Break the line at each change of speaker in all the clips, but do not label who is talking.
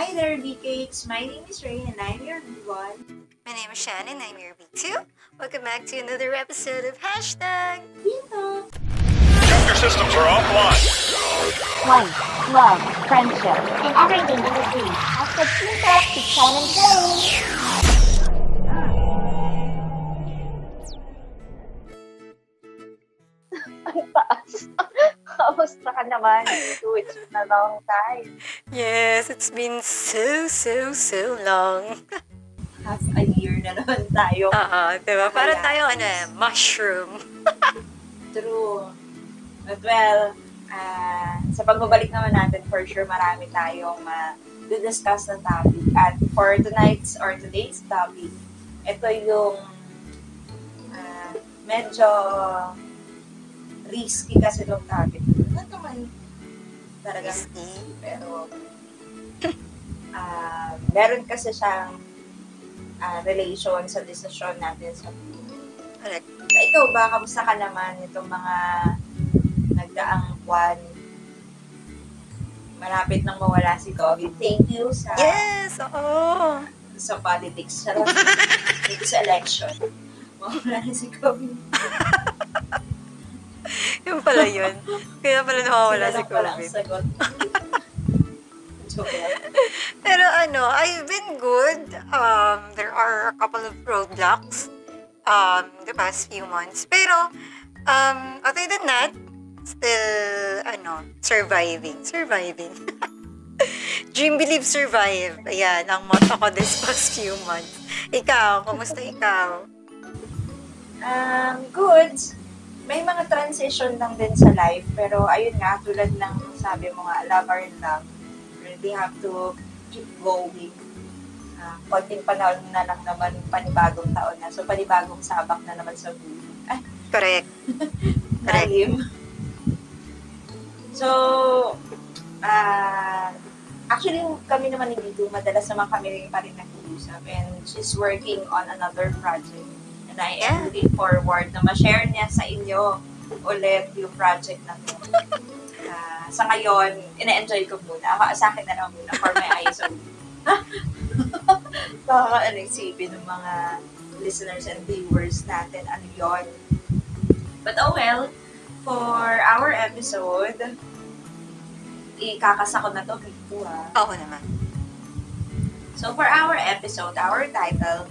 Hi there, BKs. My name is Ray and I'm your B1.
My name is Shannon, and I'm your B2. Welcome back to another episode of Hashtag
Dito.
Computer systems are offline.
life, love, friendship, and everything in between. Ask the Jesus to shine and Kamusta ka naman? Two weeks na long time.
Yes, it's been so, so, so long.
Half a year na naman tayo.
Oo, diba? Para tayo, ano, eh, mushroom.
True. But well, ah, sa pagbabalik naman natin, for sure marami tayong ma-discuss na topic. At for tonight's or today's topic, ito yung ah, medyo risky kasi itong topic. Ano naman
Risky.
pero ah meron kasi siyang ah, relation sa desisyon natin sa buhay.
Correct.
So, ikaw ba, kamusta ka naman itong mga nagdaang buwan? Malapit nang mawala si COVID. Thank you sa
Yes, oo.
sa politics. You sa election. Mawala na si COVID.
Yung pala yun. Kaya pala nawawala si COVID.
sagot. Joke lang.
Pero ano, I've been good. Um, there are a couple of roadblocks um, the past few months. Pero, um, other than that, still, ano, surviving. Surviving. Dream, believe, survive. Ayan, ang motto ko this past few months. Ikaw, kumusta ikaw?
Um, good. May mga transition lang din sa life, pero ayun nga, tulad ng sabi mo nga, love or love, really have to keep going. Uh, konting panahon na lang naman, panibagong taon na. So, panibagong sabak na naman sa buhay. Ay,
Correct. Correct.
So, ah, actually, kami naman ni Dito, madalas naman kami pa rin nag-uusap. And she's working on another project. I am looking forward na ma-share niya sa inyo ulit yung project na to. Ah, sa ngayon, ina-enjoy ko muna. Ako, sa akin na lang muna for my eyes only. Baka ano isipin ng mga listeners and viewers natin, ano yon. But oh well, for our episode, ikakasa ko na to dito ah.
Oo naman.
So for our episode, our title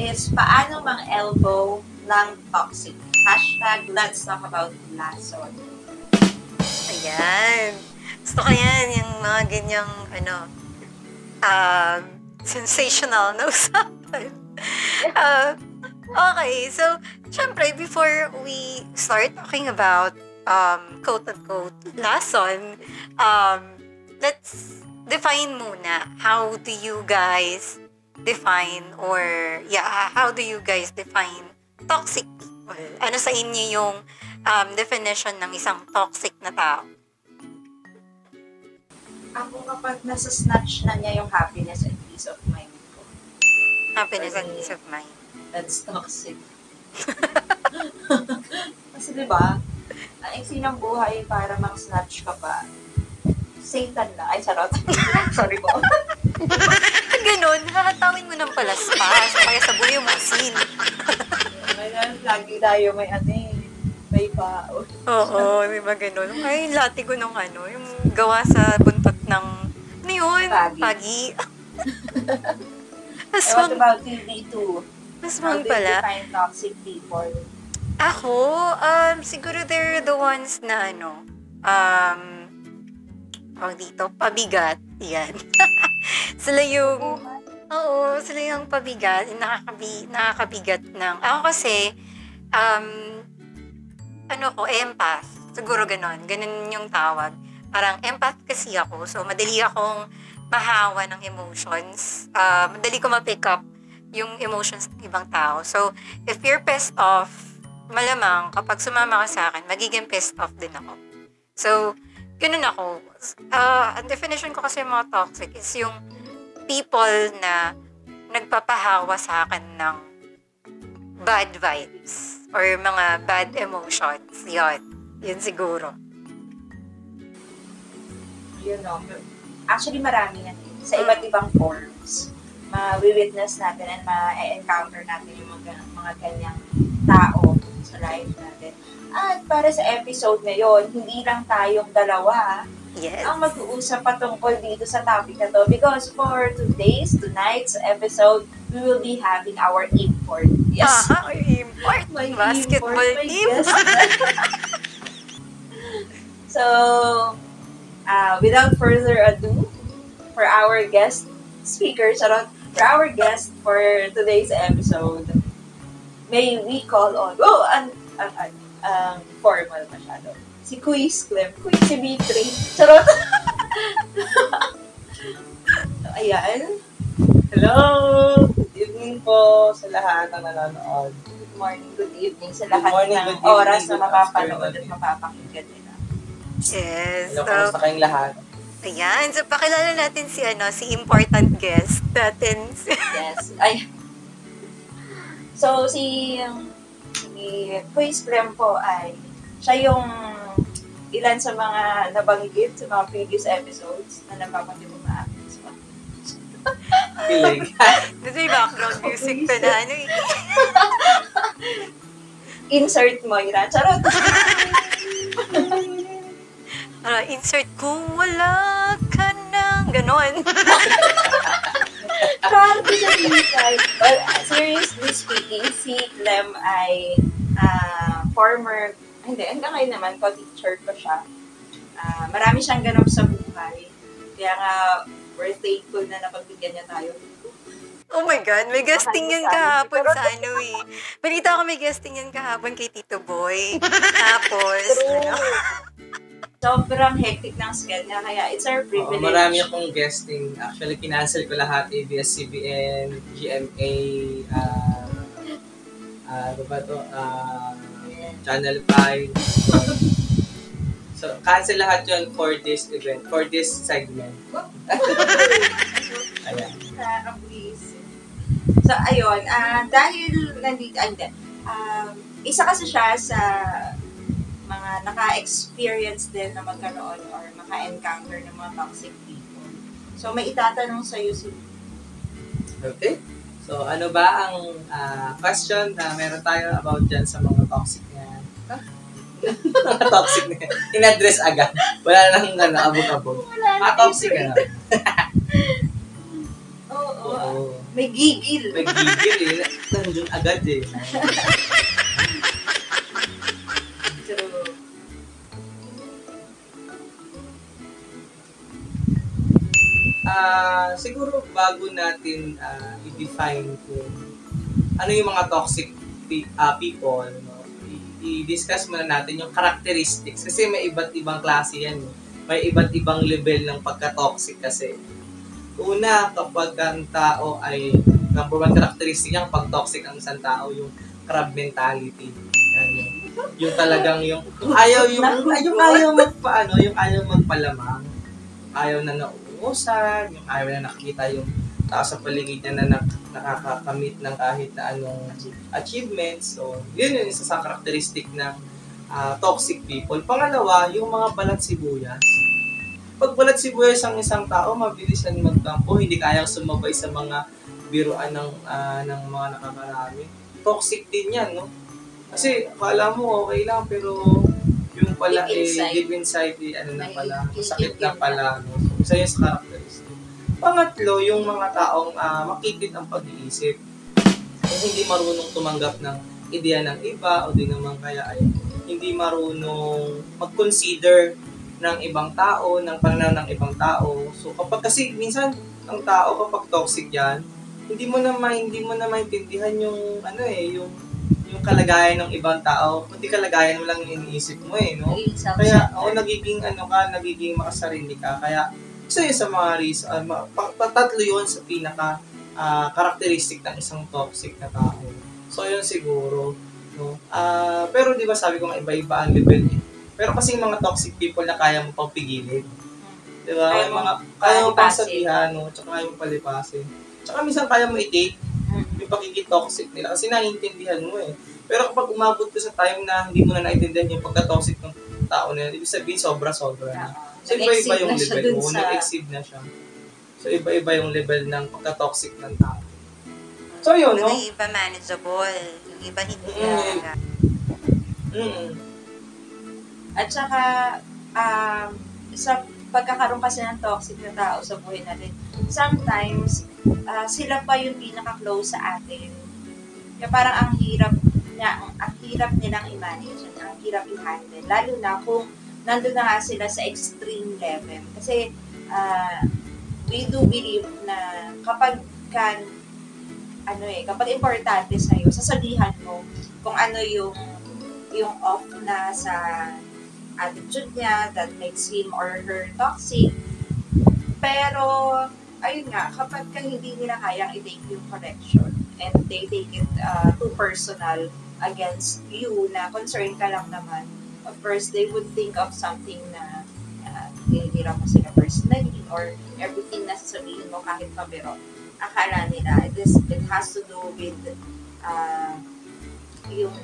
is Paano Mang Elbow ng Toxic. Hashtag Let's Talk About Lason.
Ayan. Gusto ko yan, yung mga ganyang, ano, um, sensational na usapan. Uh, okay, so, syempre, before we start talking about um, quote-unquote lesson, um, let's define muna how do you guys define or yeah, how do you guys define toxic people? Ano sa inyo yung um, definition ng isang toxic na tao?
Ako kapag nasa-snatch na niya yung happiness and peace of mind ko,
Happiness and peace of mind.
that's toxic. Kasi di ba, ang iksi ng buhay para mang-snatch ka pa, Satan na. Ay, charot. Sorry po.
Ganun, hahatawin mo ng palaspas, kaya sa buyo mo sin.
May lagi tayo may ano eh, may baon.
Oo, di ba ganun? Ay, latigo nung ano, yung gawa sa buntot ng, ano yun?
Pagi.
Pagi.
And what
Aswang,
about you, D2? How
aswang
do you
pala.
define toxic people?
Ako, um, siguro they're the ones na ano, um, tawag dito, pabigat. Yan. sila yung, oo, sila yung pabigat, nakakabi, nakakabigat ng, ako kasi, um, ano ko, empath. Siguro ganon. Ganon yung tawag. Parang empath kasi ako. So, madali akong mahawa ng emotions. Uh, madali ko ma-pick up yung emotions ng ibang tao. So, if you're pissed off, malamang kapag sumama ka sa akin, magiging pissed off din ako. So, ganun ako. Uh, ang definition ko kasi mga toxic is yung people na nagpapahawa sa akin ng bad vibes or mga bad emotions. Yun. Yun siguro.
You know, actually marami yan sa iba't ibang forms. Ma-witness natin and ma-encounter natin yung mga, mga ganyang tao sa life natin. At para sa episode ngayon, hindi lang tayong dalawa
Yes.
ang mag-uusap patungkol dito sa topic na to because for today's, tonight's episode, we will be having our import. Yes.
Aha, import.
My
Basketball
import,
team.
guest. so, uh, without further ado, for our guest speaker, charot, for our guest for today's episode, may we call on, oh, an, an, an, um, formal masyado. Si Quiz Clem, Quiz si B3. Charot! Ayan.
Hello! Good evening po sa lahat ng nanonood.
Good morning, good evening sa lahat
morning,
ng
evening,
oras na mapapanood at mapapakinggan nila.
Yes.
Hello,
So,
kamusta kayong lahat?
ayan. So, pakilala natin si, ano, si important guest natin.
Yes. Ay. So, si, si Quiz Clem po ay siya yung ilan sa mga nabanggit sa mga previous episodes na napapansin mo na So,
Kilig.
Dito yung background music to na, ano eh.
insert mo, Ira. Charot!
Ah, insert kung wala ka nang ganon.
Grabe sa Lisa. Well, seriously speaking, si Clem ay ah, former, hindi, hanggang ngayon naman, co-teacher ko siya. Ah, marami siyang ganap sa buhay. Kaya nga, we're thankful na napagbigyan niya tayo.
Oh my God, may guesting yan kahapon sa ano eh. Balita ko may guesting yan kahapon kay Tito Boy. Tapos, ano,
Sobrang hectic ng schedule, kaya it's our privilege.
marami akong guesting. Actually, kinancel ko lahat. ABS-CBN, GMA, ah, ah, ano ba to? Ah, Channel 5. So, cancel lahat yun for this event, for this segment. Ayan.
So, ayun, ah dahil nandito, hindi, um, isa kasi siya sa mga naka-experience din na magkaroon or maka-encounter ng mga toxic people. So, may itatanong sa'yo si
Okay. So, ano ba ang ah, question na meron tayo about dyan sa mga toxic na mga toxic na. In-address agad. Wala nang ano, abog-abog. Ah, toxic ano?
Oo. Oo. May gigil.
Nagigil eh. Nandun agad eh. Ah, siguro bago natin ah, i-define kung ano yung mga toxic pe- ah, people, no? I- i-discuss muna natin yung characteristics kasi may iba't ibang klase yan. eh. May iba't ibang level ng pagka-toxic kasi. Una, kapag ang tao ay number one characteristic niya pag toxic ang isang tao, yung crab mentality. Yan, yung, yung talagang yung ayaw yung yung ayaw magpaano, yung ayaw magpalamang, ayaw na nauusan, yung ayaw na nakikita yung tao sa paligid niya na nak- nakakakamit ng kahit na anong achievements. So, yun yung isa sa karakteristik ng ah, toxic people. Pangalawa, yung mga balat sibuyas. Pag balat sibuyas ang isang tao, mabilis yan magtampo, hindi kayang sumabay sa mga biruan ng, ah, ng mga nakakarami. Toxic din yan, no? Kasi akala mo okay lang, pero yung pala
Deep
eh, deep inside eh, ano na pala,
hihigit
sakit na pala. No? Isa yun sa characteristic. Pangatlo, yung mga taong ah, makitid ang pag-iisip. Yung hindi marunong tumanggap ng ideya ng iba o di naman kaya ay hindi marunong mag-consider ng ibang tao, ng pananaw ng ibang tao. So kapag kasi minsan ang tao kapag toxic yan, hindi mo na hindi mo na maintindihan yung ano eh, yung yung kalagayan ng ibang tao, kundi kalagayan mo lang yung iniisip mo eh, no?
Naging
Kaya ako nagiging ano ka, nagiging makasarili ka. Kaya isa yun sa mga reason, uh, ma- pa- patatlo yun sa pinaka ah, characteristic ng isang toxic na tao. So yun siguro, no? Ah, pero di ba sabi ko nga iba-iba ang level eh. Pero kasi mga toxic people na kaya mo pang pigilin. Di ba?
Kaya mo
mga kaya mo pang sabihan, no? Tsaka kaya mo palipasin. Tsaka minsan kaya mo i-take yung pakikitoxic nila kasi naiintindihan mo eh. Pero kapag umabot ka sa time na hindi mo na naiintindihan yung pagka-toxic ng tao na yun, ibig sabihin sobra-sobra na. So, iba-iba yung
na
level mo,
sa-
nag-exceed na siya. So, iba-iba yung level ng pagka-toxic ng tao. So, yun, no?
Yung iba manageable, yung iba hindi
Mm.
talaga.
Mm.
At saka, um, sa pagkakaroon kasi ng toxic na tao sa buhay natin, sometimes, ah, sila pa yung pinaka-close sa atin. Kaya parang ang hirap na, ang, ang hirap nilang i-manage, ang hirap i-handle. Lalo na kung nandun na nga sila sa extreme level. Kasi, ah, we do believe na kapag kan, ano eh, kapag importante sa'yo, sasabihan mo kung ano yung yung off na sa attitude niya that makes him or her toxic. Pero, ayun nga, kapag ka hindi nila kayang i-take yung correction and they take it uh, too personal against you na concern ka lang naman, of course, they would think of something na uh, tinitira mo sila personally or everything na sasabihin mo kahit pabiro. Akala nila, it, is, it has to do with uh, yung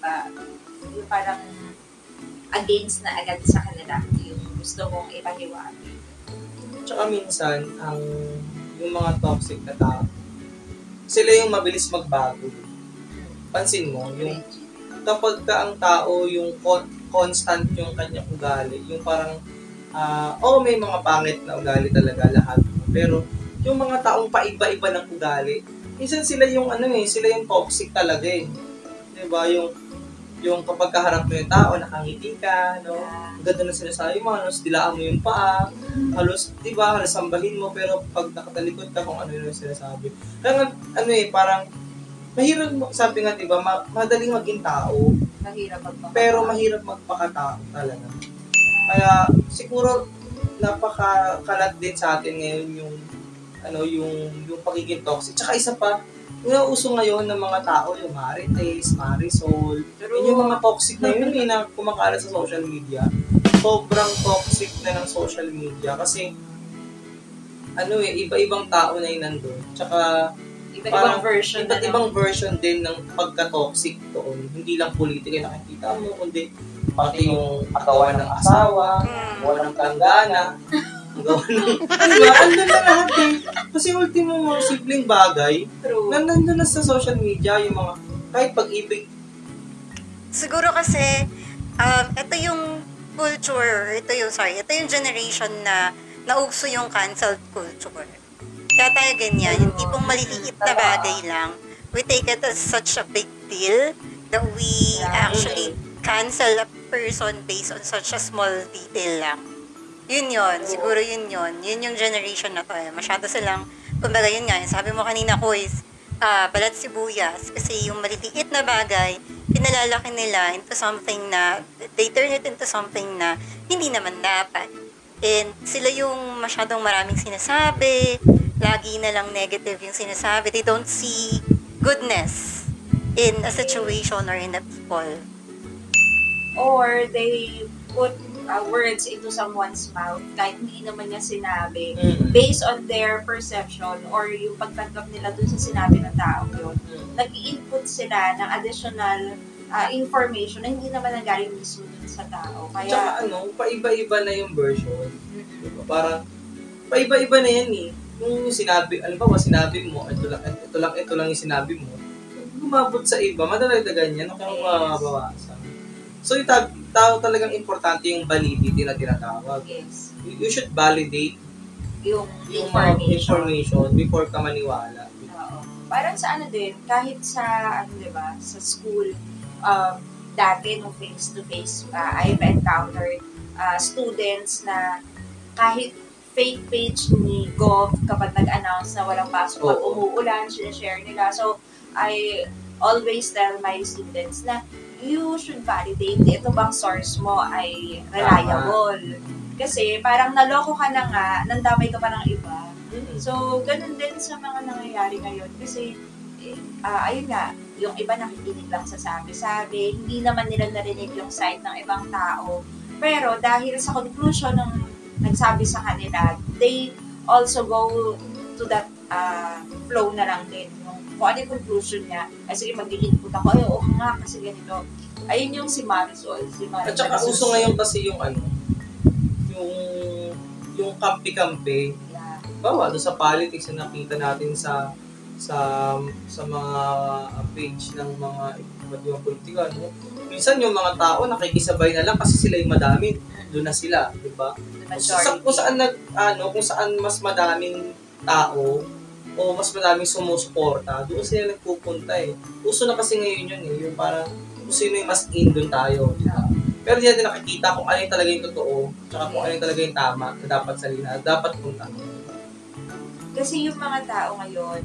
uh, yung parang against na agad sa kanila yung gusto mong ipahiwatig.
Tsaka minsan, ang yung mga toxic na tao, sila yung mabilis magbago. Pansin mo, yung kapag ka ang tao yung con- constant yung kanyang ugali, yung parang, ah oh, may mga pangit na ugali talaga lahat. Pero, yung mga taong paiba-iba ng ugali, minsan sila yung ano eh, sila yung toxic talaga eh. 'Di ba Yung, yung kapag kaharap mo yung tao, nakangiti ka, no? Ang ganda na sinasabi mo, halos dilaan mo yung paa, halos, di ba, halos sambahin mo, pero pag nakatalikod ka kung ano yung sinasabi. Kaya ano eh, parang, mahirap, sabi nga, di ba, ma- madaling maging tao,
Mahirap magpapagawa.
pero mahirap magpakatao talaga. Kaya, siguro, napakakalat din sa atin ngayon yung, ano, yung, yung pagiging toxic. Tsaka isa pa, yung uso ngayon ng mga tao, yung Marites, Marisol, yun yung mga toxic na yun eh, na kumakalat sa social media. Sobrang toxic na ng social media kasi ano eh, iba-ibang tao na yun nandun. Tsaka
Iba't ibang version
iba't ibang version din ng pagka-toxic doon. Hindi lang politika yung nakikita mo, kundi pati yung katawan ng asawa,
Mm.
gawa ng planggana, gawa ng... Diba? Andun na lahat eh. Kasi ultimo mga simpleng bagay,
True.
nandun na sa social media yung mga kahit pag-ibig.
Siguro kasi, um, ito yung culture, ito yung, sorry, ito yung generation na nauso yung cancel culture. Kaya tayo ganyan, yung tipong maliliit na bagay lang, we take it as such a big deal that we actually cancel a person based on such a small detail lang. Yun yun, siguro yun yun. Yun yung generation na to eh. Masyado silang, kumbaga yun nga, sabi mo kanina ko is, ah, balat sibuyas. Kasi yung maliliit na bagay, pinalalaki nila into something na, they turn it into something na hindi naman dapat. And sila yung masyadong maraming sinasabi, lagi na lang negative yung sinasabi. They don't see goodness in a situation or in a people.
Or they put uh, words into someone's mouth kahit hindi naman niya sinabi
Mm.
based on their perception or yung pagtanggap nila dun sa sinabi ng tao yun. Nag-input sila ng additional uh, information na hindi naman nanggaling mismo dun sa tao.
Tsaka
Kaya,
ano, paiba-iba na yung version. Diba? Parang, paiba-iba na yan eh. Yung sinabi, alam ba, sinabi mo, ito lang, ito lang, ito lang yung sinabi mo, gumabot sa iba, madalagdagan yan, kung
Yes.
mababawasan. So, yung ta- tao talagang importante yung validity na tinatawag.
yes,
You, you should validate
yung
yung
information.
information before ka maniwala.
Oo. Parang sa ano din, kahit sa, ano diba, sa school, um, dati nung face-to-face, uh, I've encountered uh, students na kahit fake page ni Gov kapag nag-announce na walang pasok pag
Oo.
umuulan, sinashare nila. So, I always tell my students na you should validate ito bang source mo ay reliable. Kasi parang naloko ka na nga, nandamay ka pa ng iba.
Mm.
So, ganun din sa mga nangyayari ngayon. Kasi, eh, ah, ayun nga, yung iba nakikinig lang sa sabi-sabi, hindi naman nila narinig yung side ng ibang tao. Pero dahil sa conclusion ng nagsabi sa kanila, they also go to that ah, flow na lang din. Yung, kung ano yung conclusion niya, ay sige, mag-input ako, ay oo nga, kasi ganito. Ayun yung si Marisol. Si Marisol.
At saka uso ngayon kasi yung ano, yung yung kampi-kampi.
Yeah.
halimbawa, doon sa politics na nakita natin sa sa sa mga page ng mga iba't ibang politika, no? Minsan yung mga tao nakikisabay na lang kasi sila yung madami, doon na sila, di ba? Kung sa, kung saan nag ano, kung saan mas madaming tao o mas madaming sumusuporta, doon sila nagpupunta eh. Uso na kasi ngayon yun eh, yung parang kung sino yung mas in doon tayo. ba? Pero di natin nakikita kung ano yung talaga yung totoo, tsaka kung ano yung talaga yung tama na dapat salina, dapat punta.
Kasi yung mga tao ngayon,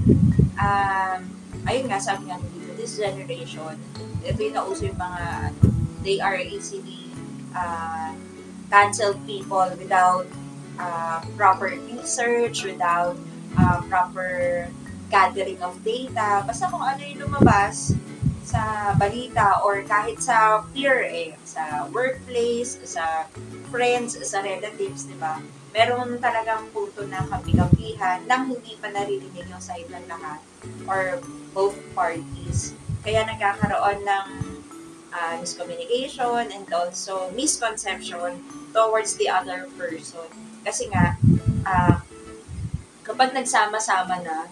um, ayun nga, sabi nga dito, this generation, ito yung nauso yung mga, they are easily uh, cancel people without uh, proper research, without uh, proper gathering of data. Basta kung ano yung lumabas sa balita or kahit sa peer eh, sa workplace, sa friends, sa relatives, di ba? meron talagang punto na kapikampihan nang hindi pa naririnig yung side ng lahat or both parties. Kaya nagkakaroon ng uh, miscommunication and also misconception towards the other person. Kasi nga, ah, kapag nagsama-sama na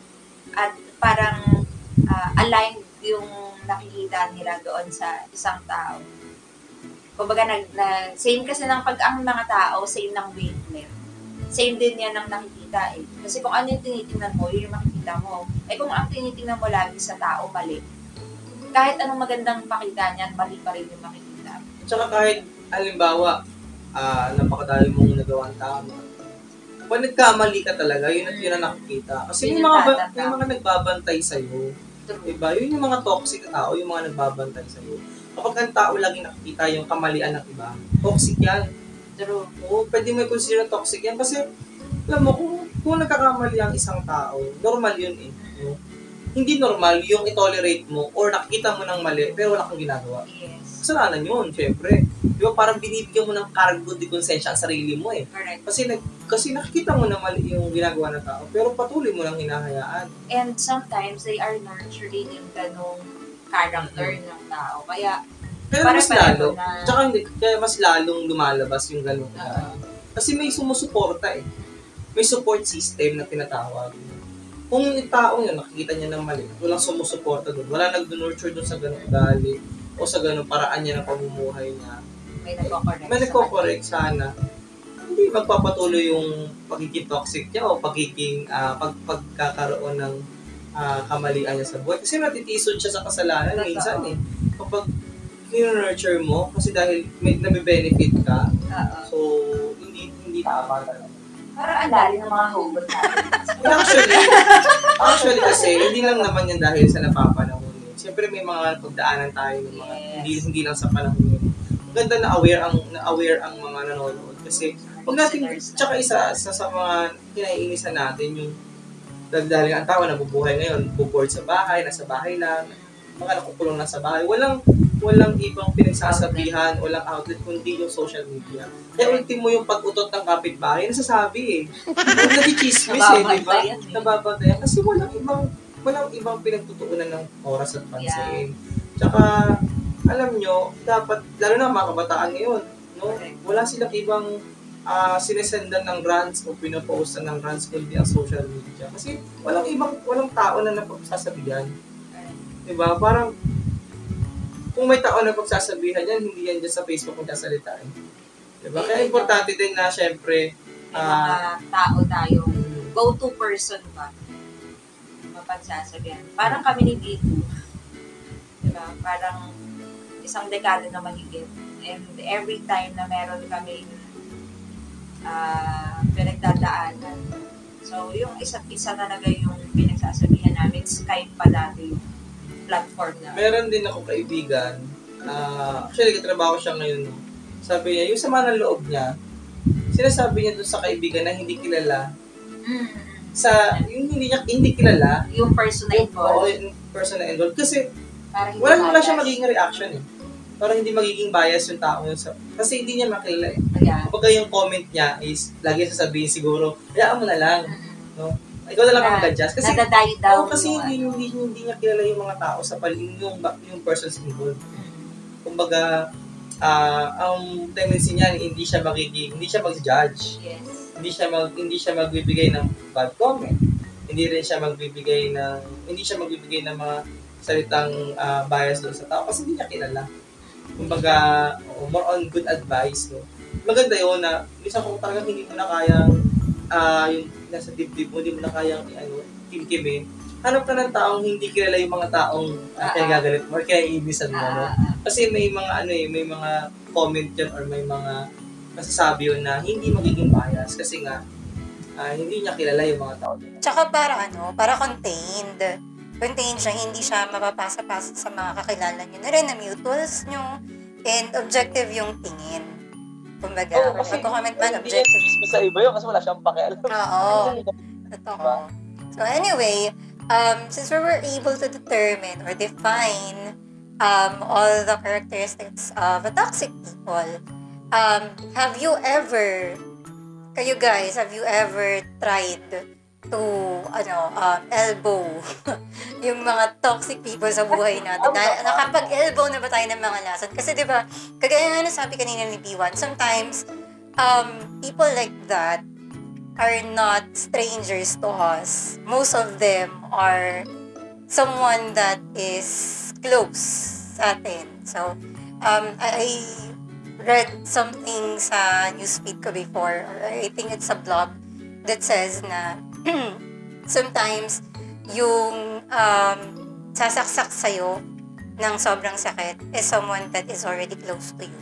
at parang ah, aligned yung nakikita nila doon sa isang tao. Kumbaga, nag, na, same kasi ng pag ang mga tao, same ng wavelength same din yan ang nakikita eh. Kasi kung ano yung tinitingnan mo, yun yung makikita mo. Eh kung ang tinitingnan mo lagi sa tao, mali. Kahit anong magandang pakita niyan, mali pa rin yung makikita.
Tsaka kahit, halimbawa, ah napakadami mong nagawang tama, pag nagkamali ka talaga, yun at yun ang nakikita. Kasi
Yun
yung mga, ba, yung mga nagbabantay sa'yo,
True.
diba? Yun yung mga toxic na tao, yung mga nagbabantay sa'yo. Kapag ang tao laging nakikita yung kamalian ng iba, toxic yan.
True.
Oo, pwede mo i-consider toxic yan kasi alam mo, kung, kung nagkakamali ang isang tao, normal yun eh. no? Hindi normal yung i-tolerate mo or nakikita mo ng mali pero wala kang ginagawa.
Yes.
Kasalanan yun, syempre. Di ba parang binibigyan mo ng cargo de konsensya ang sarili mo eh.
Correct.
Kasi, nag, kasi nakikita mo na mali yung ginagawa ng tao pero patuloy mo lang hinahayaan.
And sometimes, they are nurturing yung ganong character ng tao. Kaya,
Kaya
Para
mas lalo,
na-
tsaka hindi, kaya mas lalong lumalabas yung ganun.
Oo.
Kasi may sumusuporta eh. May support system na tinatawag. Kung yung tao yun, nakikita niya ng mali, walang sumusuporta doon, wala nag-nurture doon sa ganung ugali o sa ganung paraan niya ng pamumuhay niya.
may nagko-correct.
May nagko-correct sana. Hindi magpapatuloy yung pagiging toxic niya o pagiging ah, pag pagkakaroon ng ah, kamalian niya sa buhay. Kasi natitisod siya sa kasalanan
Totoo.
minsan eh. Kapag nurture mo, kasi dahil may nabe-benefit ka.
Oo.
so hindi hindi tama talaga.
Parang ang dali ng mga hugot natin.
Actually, actually kasi, hindi lang naman yan dahil sa napapanahon. Siyempre may mga pagdaanan tayo ng mga,
Yes.
hindi, hindi lang sa panahon yun. Maganda na aware ang na aware ang mga nanonood kasi pag natin
na.
tsaka isa sa, sa mga kinaiinisan natin yung dahil ang tao nabubuhay ngayon, buboard sa bahay, nasa bahay lang, mga nakukulong na sa bahay. Walang walang ibang pinagsasabihan, walang outlet kundi yung social media. Kaya ultimo yung pag-utot ng kapitbahay, nasasabi eh. Yung nagchichismis eh, di ba?
Nababantayan eh.
Kasi walang ibang walang ibang pinagtutuunan ng oras at pansin. Tsaka, alam nyo, dapat, lalo na mga kabataan ngayon, no? Wala silang ibang ah sinesendan ng grants o pinopostan ng grants kundi ang social media. Kasi walang ibang, walang tao na napagsasabihan. Diba? Parang, kung may tao na pagsasabihan yan, hindi yan dyan sa Facebook magsasalita eh. Diba? Kaya importante din na, syempre,
May mga
ah,
tao tayong go-to person ba? Mapagsasabihan. Parang kami ni Bitu. Diba? Parang isang dekada na mahigit. And every time na meron kami ah pinagdadaanan. So, yung isa't isa talaga yung pinagsasabihan namin. Skype pa dati yung platform na.
meron din ako kaibigan, ah actually, katrabaho siya ngayon. no. Sabi niya, yung sama ng loob niya, sinasabi niya dun sa kaibigan na hindi kilala,
Mm.
sa, yung hindi niya, hindi kilala,
Yung person na
yung, oo,
involved.
yung person na involved. Kasi, wala wala siya magiging reaction eh. Parang hindi magiging bias yung tao yun sa, kasi hindi niya makilala eh.
Kaya,
Kapag yung comment niya is, lagi sasabihin siguro, hayaan mo na lang, no? Ikaw na lang ang mag-adjust. Kasi,
nadadie down
Oo, kasi
yung
hindi,
ano.
hindi, hindi niya kilala yung mga tao sa paligid, yung, yung persons involved. Kumbaga, ah ang tendency niya, hindi siya magiging, hindi siya mag-judge.
Yes.
hindi siya mag, hindi siya magbibigay ng bad comment. Hindi rin siya magbibigay ng hindi siya magbibigay ng mga salitang ah, bias doon sa tao kasi hindi niya kilala. Kumbaga, oo, more on good advice, no? Maganda yun na, minsan kung talagang hindi mo na kayang, ah, yung nasa dibdib mo, hindi mo na kayang, ano, kimkimin, hanap ka ng taong hindi kilala yung mga taong uh, kaya gagalit mo or kaya iibisan mo, no?
Ah,
Kasi may mga, ano eh, may mga comment yun or may mga masasabi yun na hindi magiging bias kasi nga, ah, hindi niya kilala yung mga tao.
Tsaka para ano, para contained. Contained siya, hindi siya mapapasa-pasa sa mga kakilala nyo na rin na mutuals nyo and objective yung tingin. Kumbaga, kung
kasi
magko-comment man,
Hindi
objective.
mismo sa iba yun kasi wala siyang pakialam.
Oo. Totoo. So anyway, um, since we were able to determine or define um, all the characteristics of a toxic people, um, have you ever, kayo guys, have you ever tried to, ano, um, elbow yung mga toxic people sa buhay natin? Na, nakapag-elbow na ba tayo ng mga lason? Kasi di ba, kagaya nga nasabi kanina ni B1, sometimes, um, people like that are not strangers to us. Most of them are someone that is close sa atin. So, um, I, I read something sa newsfeed ko before, or I think it's a blog, that says na sometimes yung um, sasaksak sa'yo ng sobrang sakit is someone that is already close to you.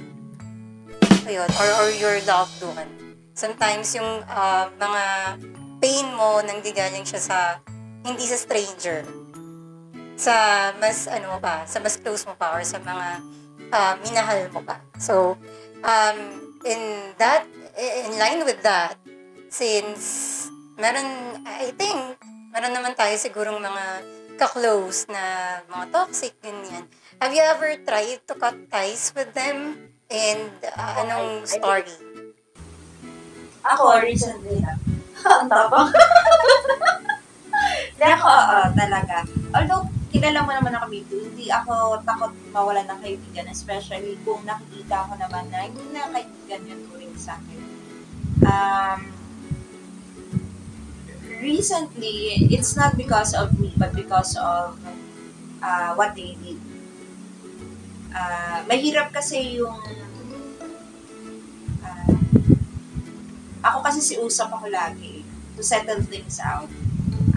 Ayun, or, or your loved one. Sometimes yung ah, mga pain mo nanggaling siya sa hindi sa stranger. Sa mas ano pa sa mas close mo pa or sa mga ah, minahal mo pa. So um in that in line with that since meron I think meron naman tayo sigurong mga ka-close na mga toxic ganyan have you ever tried to cut ties with them and ah, anong story
Ako, recently lang. Ang tapang. Hindi ako, oo, talaga. Although, kilala mo naman ako dito, hindi ako takot mawalan ng kaibigan, especially kung nakikita ko naman na hindi na kaibigan yung turing sa akin. Um, recently, it's not because of me, but because of uh, what they did. Uh, mahirap kasi yung uh, ako kasi si usap ako lagi to settle things out.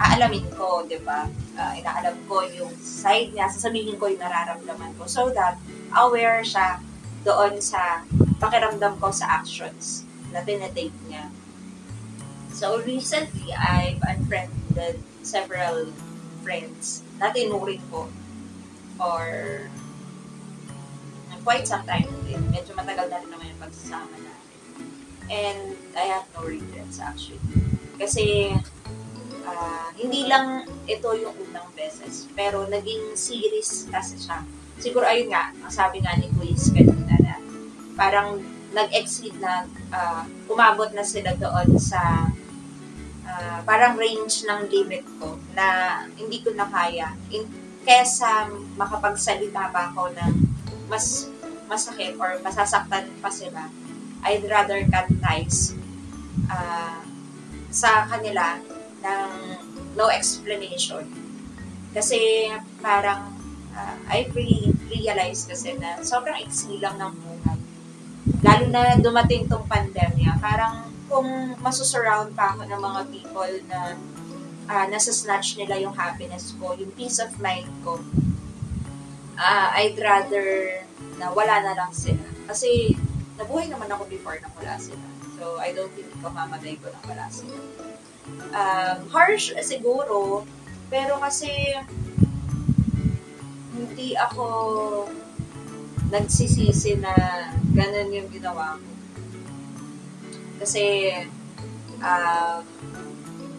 Aalamin ko, di ba? Ah, inaalam ko yung side niya, sasabihin ko yung nararamdaman ko so that aware siya doon sa pakiramdam ko sa actions na tinatake niya. So recently, I've unfriended several friends na tinuring ko for quite some time din. Medyo matagal na rin naman yung pagsasama natin. And I have no regrets actually. Kasi ah, hindi lang ito yung unang beses, pero naging series kasi siya. Siguro ayun nga, ang sabi nga ni Quiz kanina na parang nag-exceed na, ah, umabot na sila doon sa parang range ng limit ko na hindi ko na kaya. In, kesa makapagsalita pa ako ng mas masakit or masasaktan pa sila, I'd rather cut ties ah, sa kanila ng no explanation. Kasi parang ah, I really realized kasi na sobrang iksi ng buhay. Lalo na dumating tong pandemya, parang kung masusurround pa ako ng mga people na ah, nasa snatch nila yung happiness ko, yung peace of mind ko, ah, I'd rather na wala na lang sila. Kasi nabuhay naman ako before na wala sila. So, I don't think ko mamatay ko na wala sila. Um, harsh siguro, pero kasi hindi ako nagsisisi na ganun yung ginawa ko. Kasi um,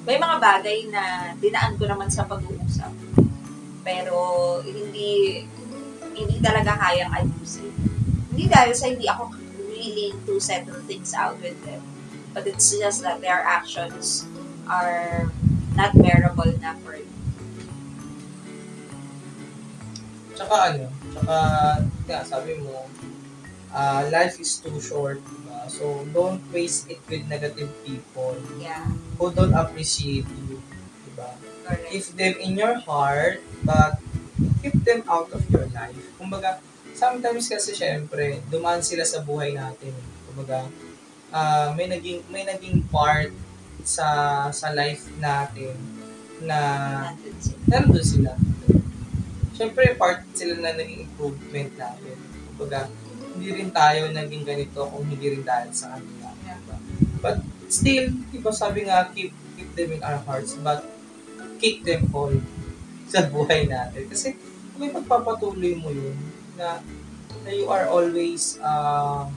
may mga bagay na dinaan ko naman sa pag-uusap. Pero hindi hindi talaga kayang ayusin. Hindi dahil sa hindi ako willing to settle things out with them. But it's just that their actions are not bearable na for me.
Tsaka ano, tsaka, kaya sabi mo, uh, life is too short, diba? So, don't waste it with negative people
Yeah.
who don't appreciate you, diba?
Correct.
Keep them in your heart, but keep them out of your life. Kumbaga, sometimes kasi syempre, dumaan sila sa buhay natin. Kumbaga, ah, may naging may naging part sa sa life natin na
nandun sila.
Siyempre, part sila na naging improvement natin. Kumbaga, hindi rin tayo naging ganito kung hindi rin dahil sa kanila. Diba? But still, diba sabi nga, keep, keep them in our hearts, but keep them all sa buhay natin. Kasi kung may pagpapatuloy mo yun, na, na you are always um,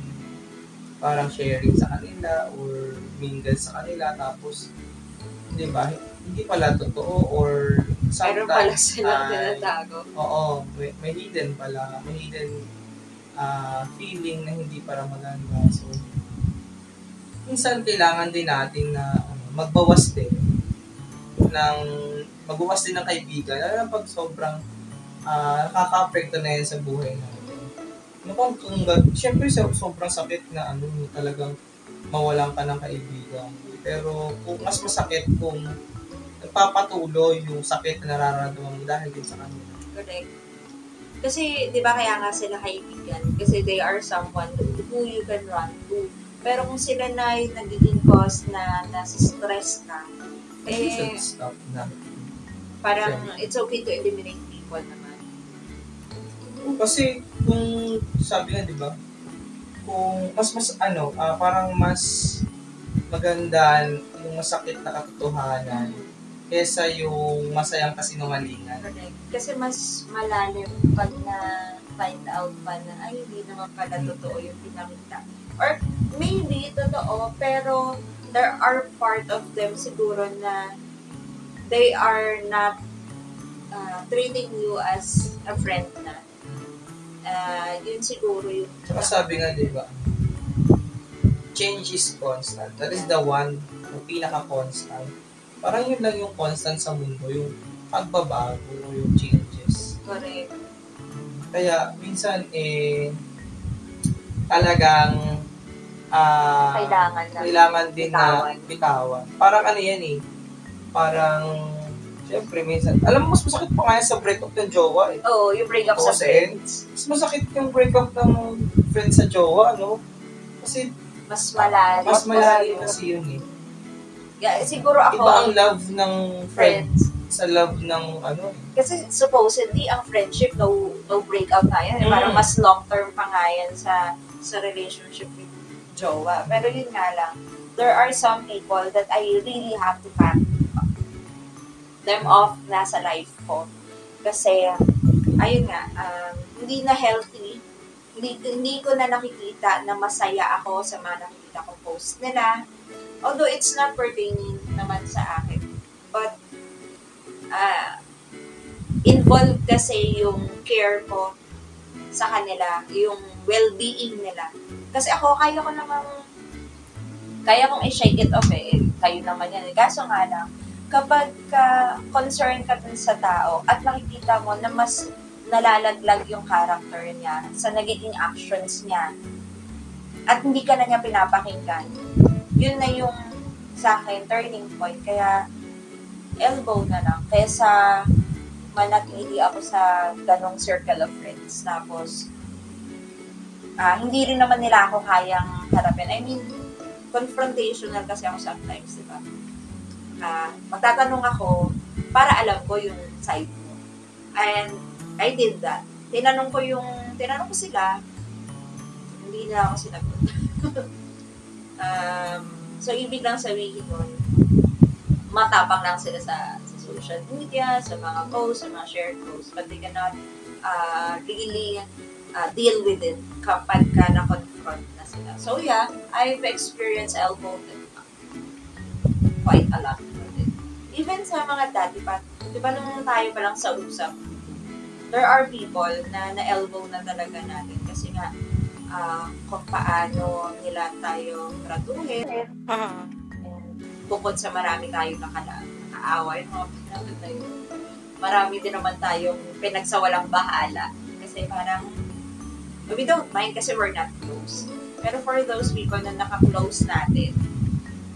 parang sharing sa kanila or mingle sa kanila, tapos, di ba, hindi pala totoo or
Meron
sometimes
pala silang tinatago.
Oo, may, may hidden pala, may hidden ah, feeling na hindi para maganda. So, minsan kailangan din natin na ano, magbawas din ng magbawas din ng kaibigan, lalo pag sobrang ah, nakaka-apekto na yan sa buhay natin. Ano kung, kung syempre so, sobrang sakit na ano, talagang mawalan ka ng kaibigan. Pero kung mas masakit kung nagpapatuloy yung sakit na nararamdaman mo dahil din sa kanila.
Correct. Kasi, di ba kaya nga sila kaibigan? Kasi they are someone who you can run to. Pero kung sila na yung nagiging cause na nasa stress ka, eh,
stop na.
parang it's okay to eliminate people naman.
Kasi kung sabi nga, di ba, kung mas mas ano, ah, parang mas maganda yung masakit na katotohanan kesa yung masayang kasinungalingan.
Correct. Kasi mas malalim pag na find out pa na ay hindi naman pala totoo yung pinakita. Or maybe totoo pero there are part of them siguro na they are not uh, treating you as a friend na. Uh, yun siguro yung
Saka sabi nga, di ba, change is constant. That is the one, yung pinaka-constant. Parang yun lang yung constant sa mundo, yung pagbabago, yung changes.
correct.
Kaya, minsan, eh, talagang, ah,
Kailangan na.
kailangan din na
bitawan.
bitawan. Parang ano yan eh, parang, syempre, minsan, alam mo, mas masakit pa nga yan sa breakup ng jowa eh.
Oh, yung break up sa friends.
mas masakit yung breakup ng friend sa jowa, no? Kasi,
Mas malalim.
mas malalim kasi yun eh.
Yeah, siguro ako,
Iba ang love ng friend
friends.
sa love ng ano.
Kasi supposedly, ang friendship, no, no breakout nga yan.
Mm.
Parang mas long-term pa nga yan sa, sa relationship with jowa. Pero yun nga lang, there are some people that I really have to cut them off na sa life ko. Kasi, ayun nga, um, hindi na healthy. Hindi, ko na nakikita na masaya ako sa mga nakikita ko post nila. Although it's not pertaining naman sa akin. But, ah, involved kasi yung care ko sa kanila, yung well-being nila. Kasi ako, kaya ko namang, kaya kong i-shake it off eh. Kayo naman yan. Kaso nga lang, kapag ka concerned ka dun sa tao at nakikita mo na mas nalalaglag yung character niya sa nagiging actions niya at hindi ka na niya pinapakinggan, yun na yung sa akin turning point. Kaya elbow na lang. Kesa manatili ako sa ganong circle of friends. Tapos, ah hindi rin naman nila ako kayang harapin. I mean, confrontational kasi ako sometimes, di ba? Ah, magtatanong ako para alam ko yung side mo. And I did that. Tinanong ko yung, tinanong ko sila, hindi na ako sinagot. um, so, ibig lang sabihin nun, matapang lang sila sa, sa social media, sa mga posts, sa mga shared posts, but they cannot uh, really uh, deal with it kapag ka na-confront na sila. So yeah, I've experienced elbow quite a lot. Even sa mga dati pa, di ba nung tayo pa lang sa usap, there are people na na-elbow na talaga natin kasi nga ah, kung paano nila tayo tratuhin,
Mhm.
And bukod sa marami tayong nakala, nakaaway, mga yun, marami din naman tayong pinagsawalang bahala. Kasi parang we don't mind kasi we're not close. Pero for those people na naka-close natin,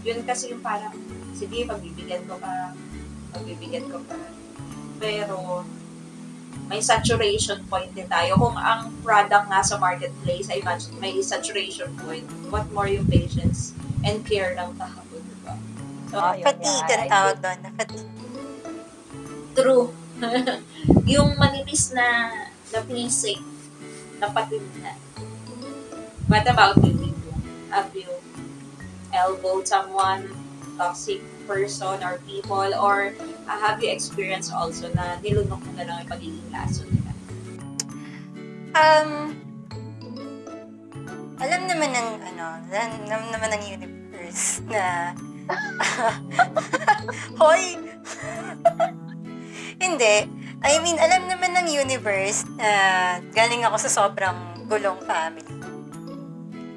yun kasi yung parang, sige, pagbibigyan ko pa, pagbibigyan ko pa. Pero, may saturation point din tayo. Kung ang product nga sa marketplace ay may saturation point, what more yung patience and care ng tao, di ba? So,
yun
Fatigue ang tawag doon. na Fatigue.
true. yung manipis na na pleasing, na patid na. What about you, you elbowed someone, toxic person or people, or uh, have you experienced also na nilunok mo na lang yung pagiging laso nila?
Um, alam naman ng, ano, alam, naman ng universe na, hoy, hindi. I mean, alam naman ng universe na galing ako sa sobrang gulong family.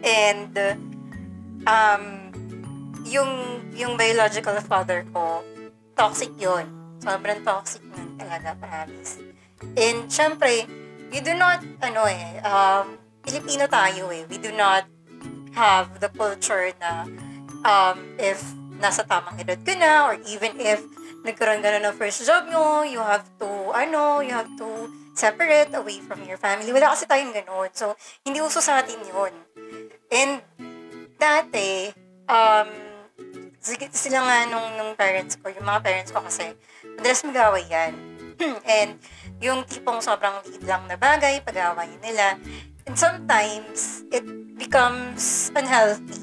And, um, yung, yung biological father ko, toxic yun. Sobrang toxic nun talaga, promise. And, syempre, we do not, ano eh, um, Pilipino tayo eh. We do not have the culture na um, if nasa tamang edad ka na or even if nagkaroon ka na ng first job nyo, you have to, ano, you have to separate away from your family. Wala kasi tayong ganun. So, hindi uso sa atin yun. And, dati, um, sila nga nung, nung parents ko, yung mga parents ko kasi, madalas mag-away yan. And, yung tipong sobrang liit lang na bagay, pag-awayin nila. And sometimes, it becomes unhealthy.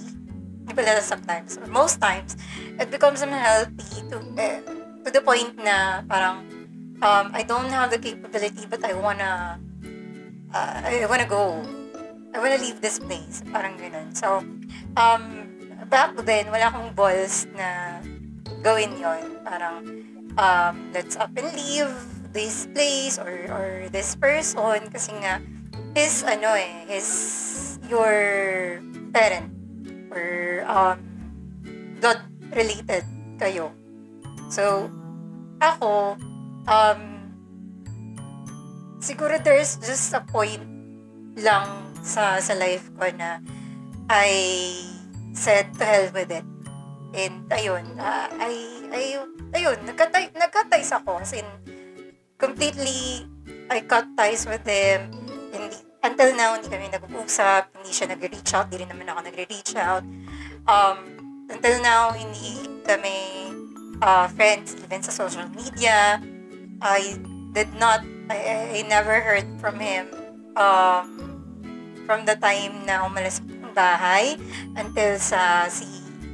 Hindi pala sometimes, or most times, it becomes unhealthy to, eh, to the point na parang, um, I don't have the capability, but I wanna, uh, I wanna go. I wanna leave this place. Parang ganun. So, um, back then, wala akong balls na gawin yon Parang, um, let's up and leave this place or, or this person kasi nga, his, ano eh, his, your parent or, um, blood related kayo. So, ako, um, siguro there's just a point lang sa sa life ko na I said to hell with it. And ayun, uh, I, I, ayun, nagkatay, nagkatais ako. As in, completely, I cut ties with him. Hindi, until now, hindi kami nag-uusap. Hindi siya nag-reach out. Hindi rin naman ako nag-reach out. Um, until now, hindi kami uh, friends even sa social media. I did not, I, I never heard from him um, from the time na umalis ng bahay until sa si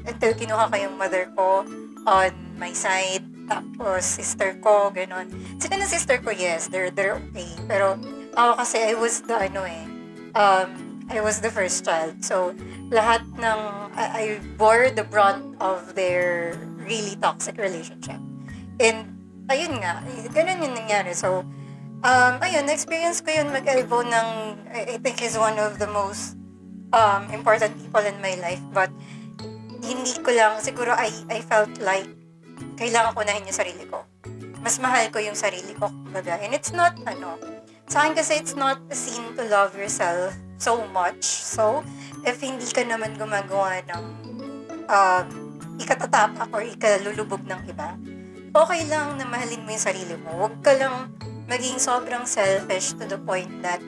until kinuha ko yung mother ko on my side tapos sister ko ganon sila na sister ko? Yes they're they're okay. Pero ako kasi I was the ano eh um I was the first child. So lahat ng I, I bore the brunt of their really toxic relationship. And ayun nga ganun yung nangyari. So um ayun experience ko yun mag-elbow ng I think is one of the most um important people in my life but hindi ko lang, siguro I, I felt like kailangan ko nahin yung sarili ko. Mas mahal ko yung sarili ko, kumbaga. And it's not, ano, sa akin kasi it's not a sin to love yourself so much. So, if hindi ka naman gumagawa ng um, ikatatapak or ikalulubog ng iba, okay lang na mahalin mo yung sarili mo. Huwag ka lang maging sobrang selfish to the point that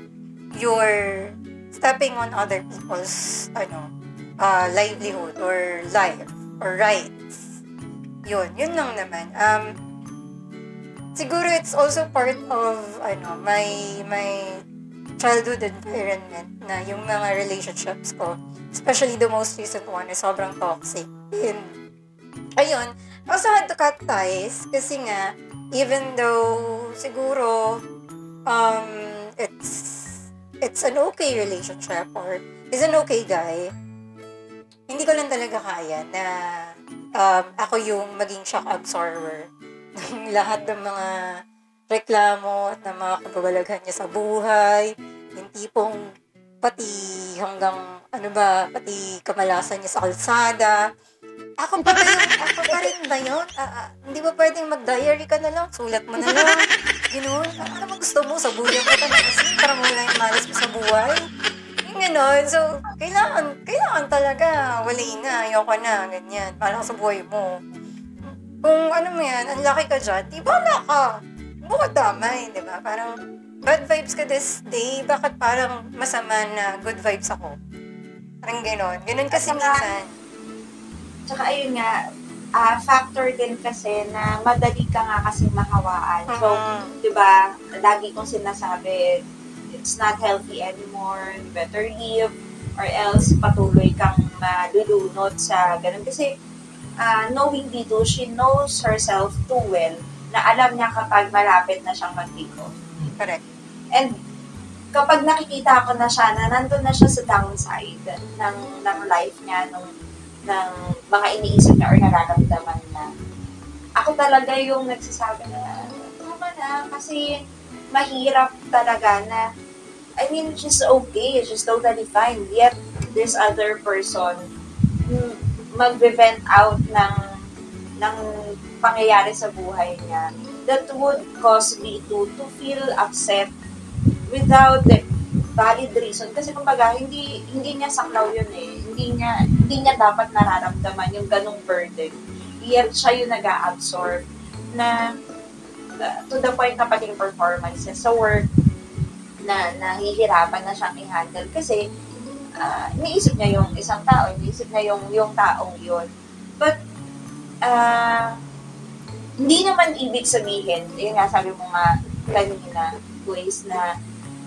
you're stepping on other people's, ano, uh, livelihood or life or rights. Yun, yun lang naman. Um, siguro it's also part of ano my my childhood environment na yung mga relationships ko, especially the most recent one is sobrang toxic. And ayun, I also had to cut ties kasi nga even though siguro um it's an okay relationship or is an okay guy, hindi ko lang talaga kaya na um, ako yung maging shock absorber ng lahat ng mga reklamo at ng mga kababalaghan niya sa buhay. Yung tipong pati hanggang, ano ba, pati kamalasan niya sa kalsada. Ako pa ba yun? Ako pa rin ba yun? Ah, ah, hindi ba pwedeng mag-diary ka na lang? Sulat mo na lang. Ganoon. Ah, ano mo gusto mo? Sabuyan ka na kasi para mo lang yung malas mo sa buhay. Yung gano'n. So, kailangan, kailangan talaga. Wali na. Ayoko na. Ganyan. Para sa buhay mo. Kung ano mo yan, ang laki ka dyan, di bala ka. Mo damay, di ba? Parang, bad vibes ka this day, bakit parang masama na good vibes ako? Parang gano'n. Gano'n kasi
saka-
minsan.
Tsaka ayun nga, ah, factor din kasi na madali ka nga kasi mahawaan. So,
Mhm.
di ba, lagi kong sinasabi, it's not healthy anymore, you better leave, or else patuloy kang malulunod sa ganun. Kasi, ah, knowing dito, she knows herself too well na alam niya kapag malapit na siyang off.
Correct.
And kapag nakikita ko na siya, na nandun na siya sa downside ng, ng life niya, ng, ng mga iniisip niya or nararamdaman na, ako talaga yung nagsasabi na, tama na, kasi mahirap talaga na, I mean, she's okay, she's totally fine, yet this other person mag-vent out ng ng pangyayari sa buhay niya that would cause me to to feel upset without the valid reason. Kasi kumbaga hindi hindi niya saklaw yun eh. Hindi niya hindi niya dapat nararamdaman yung ganong burden. Yet siya yung nag-absorb na uh, to the point na pati yung performance niya sa work na nahihirapan na siyang i-handle. Kasi uh, iniisip niya yung isang tao iniisip niya yung yung taong yun. But uh, hindi naman ibig sabihin, yun nga sabi mo nga kanina, ways na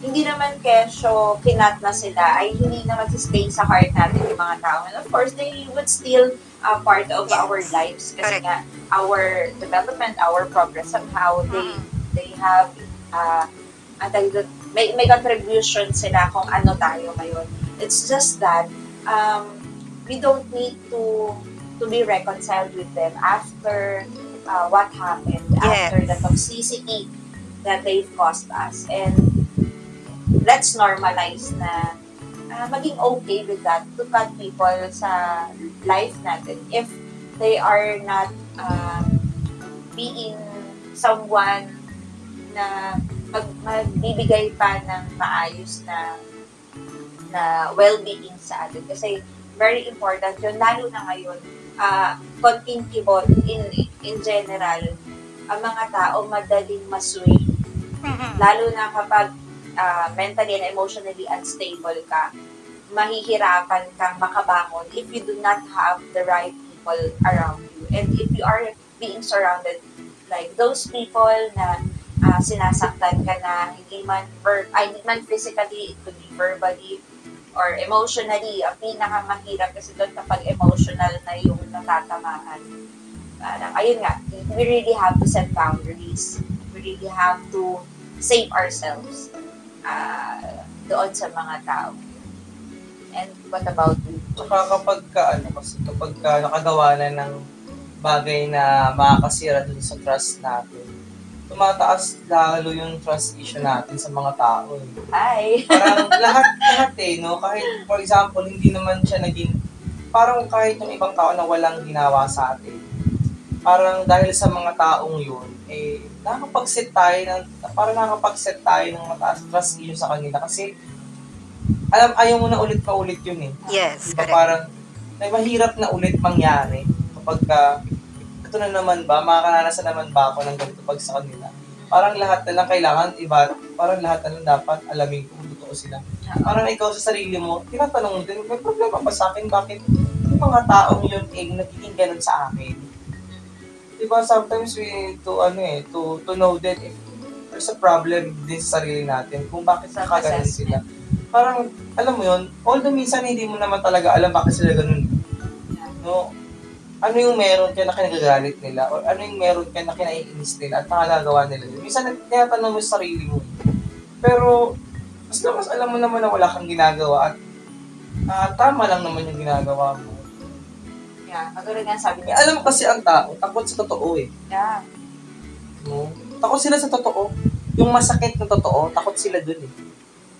hindi naman kesyo kinat na sila ay hindi na mag-stay sa heart natin yung mga tao. And of course, they would still uh, part of
Yes.
our lives kasi
Correct.
nga our development, our progress somehow they
Mhm.
they have uh, may may contribution sila kung ano tayo ngayon. It's just that um, we don't need to to be reconciled with them after uh, what happened,
Yes.
after the toxicity that they've caused us. And let's normalize na uh, maging okay with that to cut people sa life natin if they are not uh, being someone na mag, magbibigay pa ng maayos na na well-being sa atin. Kasi very important yun, lalo na ngayon, uh, konting kibot in, in general, ang mga tao madaling masway. Lalo na kapag ah, mentally and emotionally unstable ka, mahihirapan kang makabangon if you do not have the right people around you. And if you are being surrounded like those people na ah, sinasaktan ka na hindi man ver- ay, hindi man physically, it could be verbally or emotionally, ang pinakamahirap kasi doon kapag emotional na yung natatamaan. Parang, ayun nga, we really have to set boundaries. We really have to save ourselves uh, doon sa mga tao. And what about you?
Tsaka kapag ka, ano, kasi kapag ka nakagawa na ng bagay na makakasira dun sa trust natin, tumataas lalo yung trust issue natin sa mga tao. Eh.
Hi!
Parang lahat, lahat eh, no? Kahit, for example, hindi naman siya naging, parang kahit yung ibang tao na walang ginawa sa atin, parang dahil sa mga taong yun, eh, nakakapag-set tayo ng, parang nakakapag-set tayo ng mataas trust issue sa kanila kasi alam, ayaw mo na ulit pa ulit yun eh.
Yes,
Diba
correct.
parang, may mahirap na ulit mangyari kapag ka, ito na naman ba, makakaranasan naman ba ako ng ganito pag sa kanila? Parang lahat na lang kailangan, iba, parang lahat na lang dapat alamin kung totoo sila. Parang ikaw sa sarili mo, tinatanong din, may problema ba sa akin? Bakit yung mga taong yun eh, nagiging ganun sa akin? Diba, sometimes we to, ano eh, to, to know that if there's a problem din sa sarili natin, kung bakit nakaganon sila. Parang, alam mo yun, although minsan hindi mo naman talaga alam bakit sila ganun. No? Ano yung meron ka na kinagagalit nila or ano yung meron ka na kinaiinis nila at nakagagawa nila. Minsan, tinatanong mo sa sarili mo. Pero, mas mas alam mo naman na wala kang ginagawa at ah, tama lang naman yung ginagawa mo.
Yeah, katulad nga sabi
Eh,
niya.
alam mo kasi ang tao, takot sa totoo eh.
Yeah.
No? Takot sila sa totoo. Yung masakit na totoo, takot sila dun eh.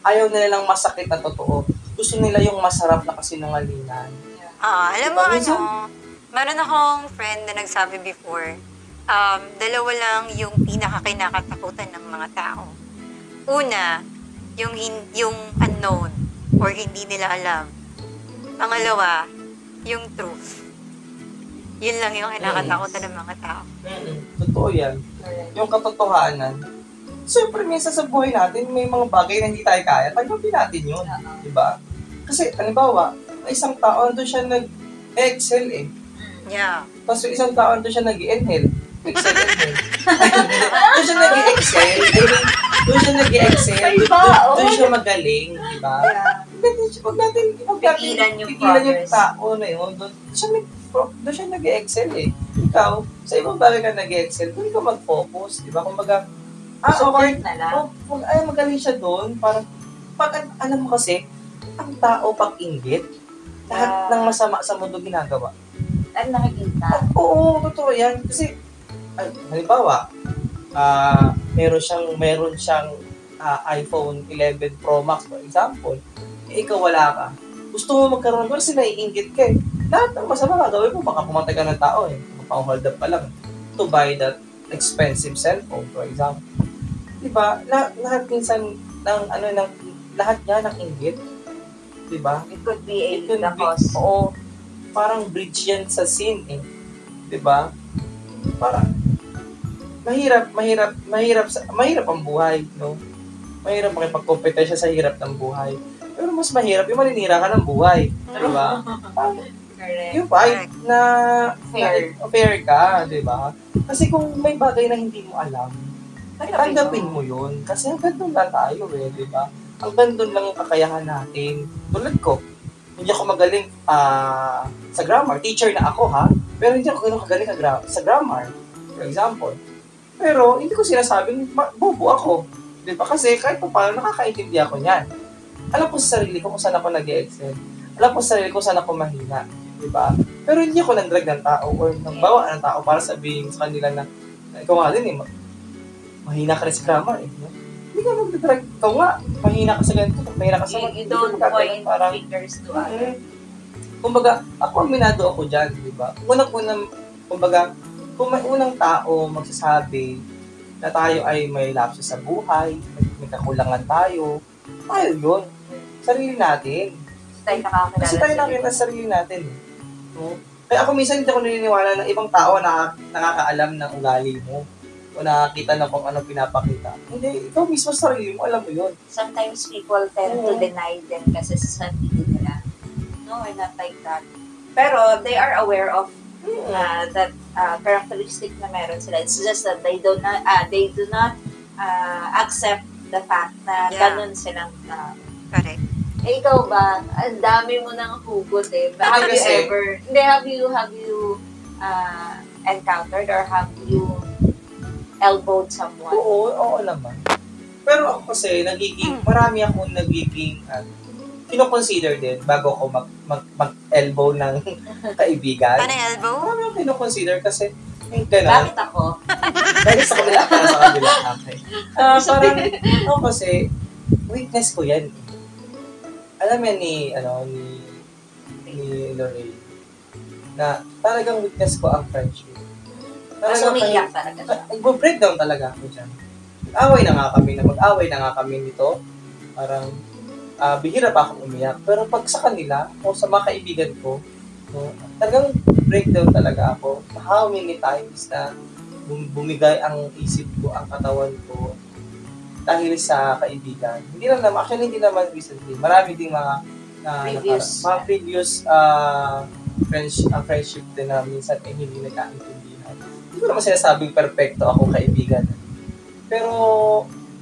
Ayaw nila lang masakit na totoo. Gusto nila yung masarap na kasinungalingan.
Ah, alam mo
Diba,
ano, meron akong friend na nagsabi before, um, dalawa lang yung pinakakinakatakutan ng mga tao. Una, yung, hin- yung unknown or hindi nila alam. Pangalawa, yung truth. Yun lang yung kinakatakutan ng mga tao.
Totoo yan. Yung katotohanan. Siyempre, minsan sa buhay natin, may mga bagay na hindi tayo kaya. Tanggapin natin yun. Di ba? Kasi, halimbawa, may isang tao, doon siya nag-excel eh.
Yeah.
Tapos yung isang tao, doon siya nag-inhale. Excel, inhale. doon siya nag-excel. Doon siya nag-excel. Doon- Doon
Oo.
siya magaling. Di ba? Huwag natin, huwag natin, huwag natin
Pigilan yung
pigilan yung tao na yun. Doon siya, nag, doon siya nag-excel eh. Ikaw, sa ibang bagay ka nag-excel, doon ka mag-focus. Di ba? Kumbaga, ah,
So,
okay.
na lang.
Oh, pag, ay, magaling siya doon. Parang, pag, alam mo kasi, ang tao pag inggit, lahat
Ah.
ng masama sa mundo ginagawa.
Ano nakikita?
Ah, Oo, totoo yan. Kasi, ay, halimbawa, ah meron siyang, meron siyang ah, iPhone 11 Pro Max, for example. Eh, ikaw wala ka. Gusto mo magkaroon, kasi naiingit ka eh. Lahat ng masama gagawin mo, baka pumatay ka ng tao eh. Pang-hold up pa lang. To buy that expensive cellphone, for example. Diba? Lahat, lahat minsan, ng, ano, ng, lahat niya ng inggit. Diba?
It could be a
It could be-
cause.
Oo. Parang bridge yan sa sin eh. 'Di ba? Parang mahirap, mahirap, mahirap, sa, mahirap ang buhay, no? Mahirap makipagkompetensya sa hirap ng buhay. Pero mas mahirap yung maninira ka ng buhay. Di ba?
Correct.
Yung fight na
Fair.
na fair ka, di ba? Kasi kung may bagay na hindi mo alam, tanggapin mo yun. Kasi hanggang doon lang tayo eh, di ba? Hanggang doon lang yung kakayahan natin. Tulad ko, hindi ako magaling ah, sa grammar. Teacher na ako ha, pero hindi ako ganun kagaling sa, gra- sa grammar. For example. Pero hindi ko sinasabing bobo ako. Di ba? Kasi kahit pa paano nakakaintindi ako niyan. Alam ko sa sarili ko kung saan ako nag excel Alam ko sa sarili ko kung saan ako mahina. Di ba? Pero hindi ako nang-drag ng tao or nang bawa ng tao para sabihin sa kanila na, na ikaw nga din eh, ma- mahina ka rin sa grammar eh. no? Hindi ka mag-drag. Ikaw nga, mahina ka sa ganito, mahina ka sa
You, you don't point
parang,
fingers to others.
Kumbaga, ako aminado ako dyan, di ba? Unang-unang, kumbaga, kung may unang tao magsasabi na tayo ay may lapses sa buhay, may, may kakulangan tayo, tayo yun. Sarili natin.
Kasi tayo nakakilala.
Kasi tayo
sa
sarili natin. eh. No? Kaya ako minsan hindi ako naniniwala na ibang tao na nakakaalam ng ugali mo o nakakita na kung ano pinapakita. Hindi, ikaw mismo sa sarili mo, alam mo yun.
Sometimes people tend to
Oo.
deny them kasi sa sarili nila. No, we're not like that. Pero they are aware of uh, that uh, characteristic na meron sila. It's just that they do not uh, they do not uh, accept the fact na
Yeah.
ganun silang uh,
Correct.
eh, ikaw ba, ang dami mo nang hugot eh. But have you ever, hindi, have you, have you uh, encountered or have you elbowed someone?
Oo, oo naman. Pero ako kasi, nagiging, marami akong nagiging, ano, kinoconsider din bago ako mag, mag, mag-elbow ng kaibigan.
Paano yung elbow?
Marami akong kinoconsider kasi, yung gano'n,
Bakit ako?
dahil sa kabila, para sa kabila, okay. Ah, parang, ako kasi, weakness ko yan. Alam yan ni, ano, ni, ni Lorraine, na talagang weakness ko ang friendship.
Mas
Talagang
umiiyak talaga siya.
Nag-breakdown talaga ako dyan. Away na nga kami na mag-away na nga kami nito. Parang ah, bihira pa akong umiyak. Pero pag sa kanila o sa mga kaibigan ko, no, talagang breakdown talaga ako. How many times na bum- bumigay ang isip ko, ang katawan ko dahil sa kaibigan. Hindi lang naman, actually hindi naman recently. Marami ding mga na,
Previous.
nakara- mga previous ah, friendship, ah, friendship din na minsan eh, hindi nagkaintindihan. Hindi ko naman sinasabing perfecto ako kaibigan. Pero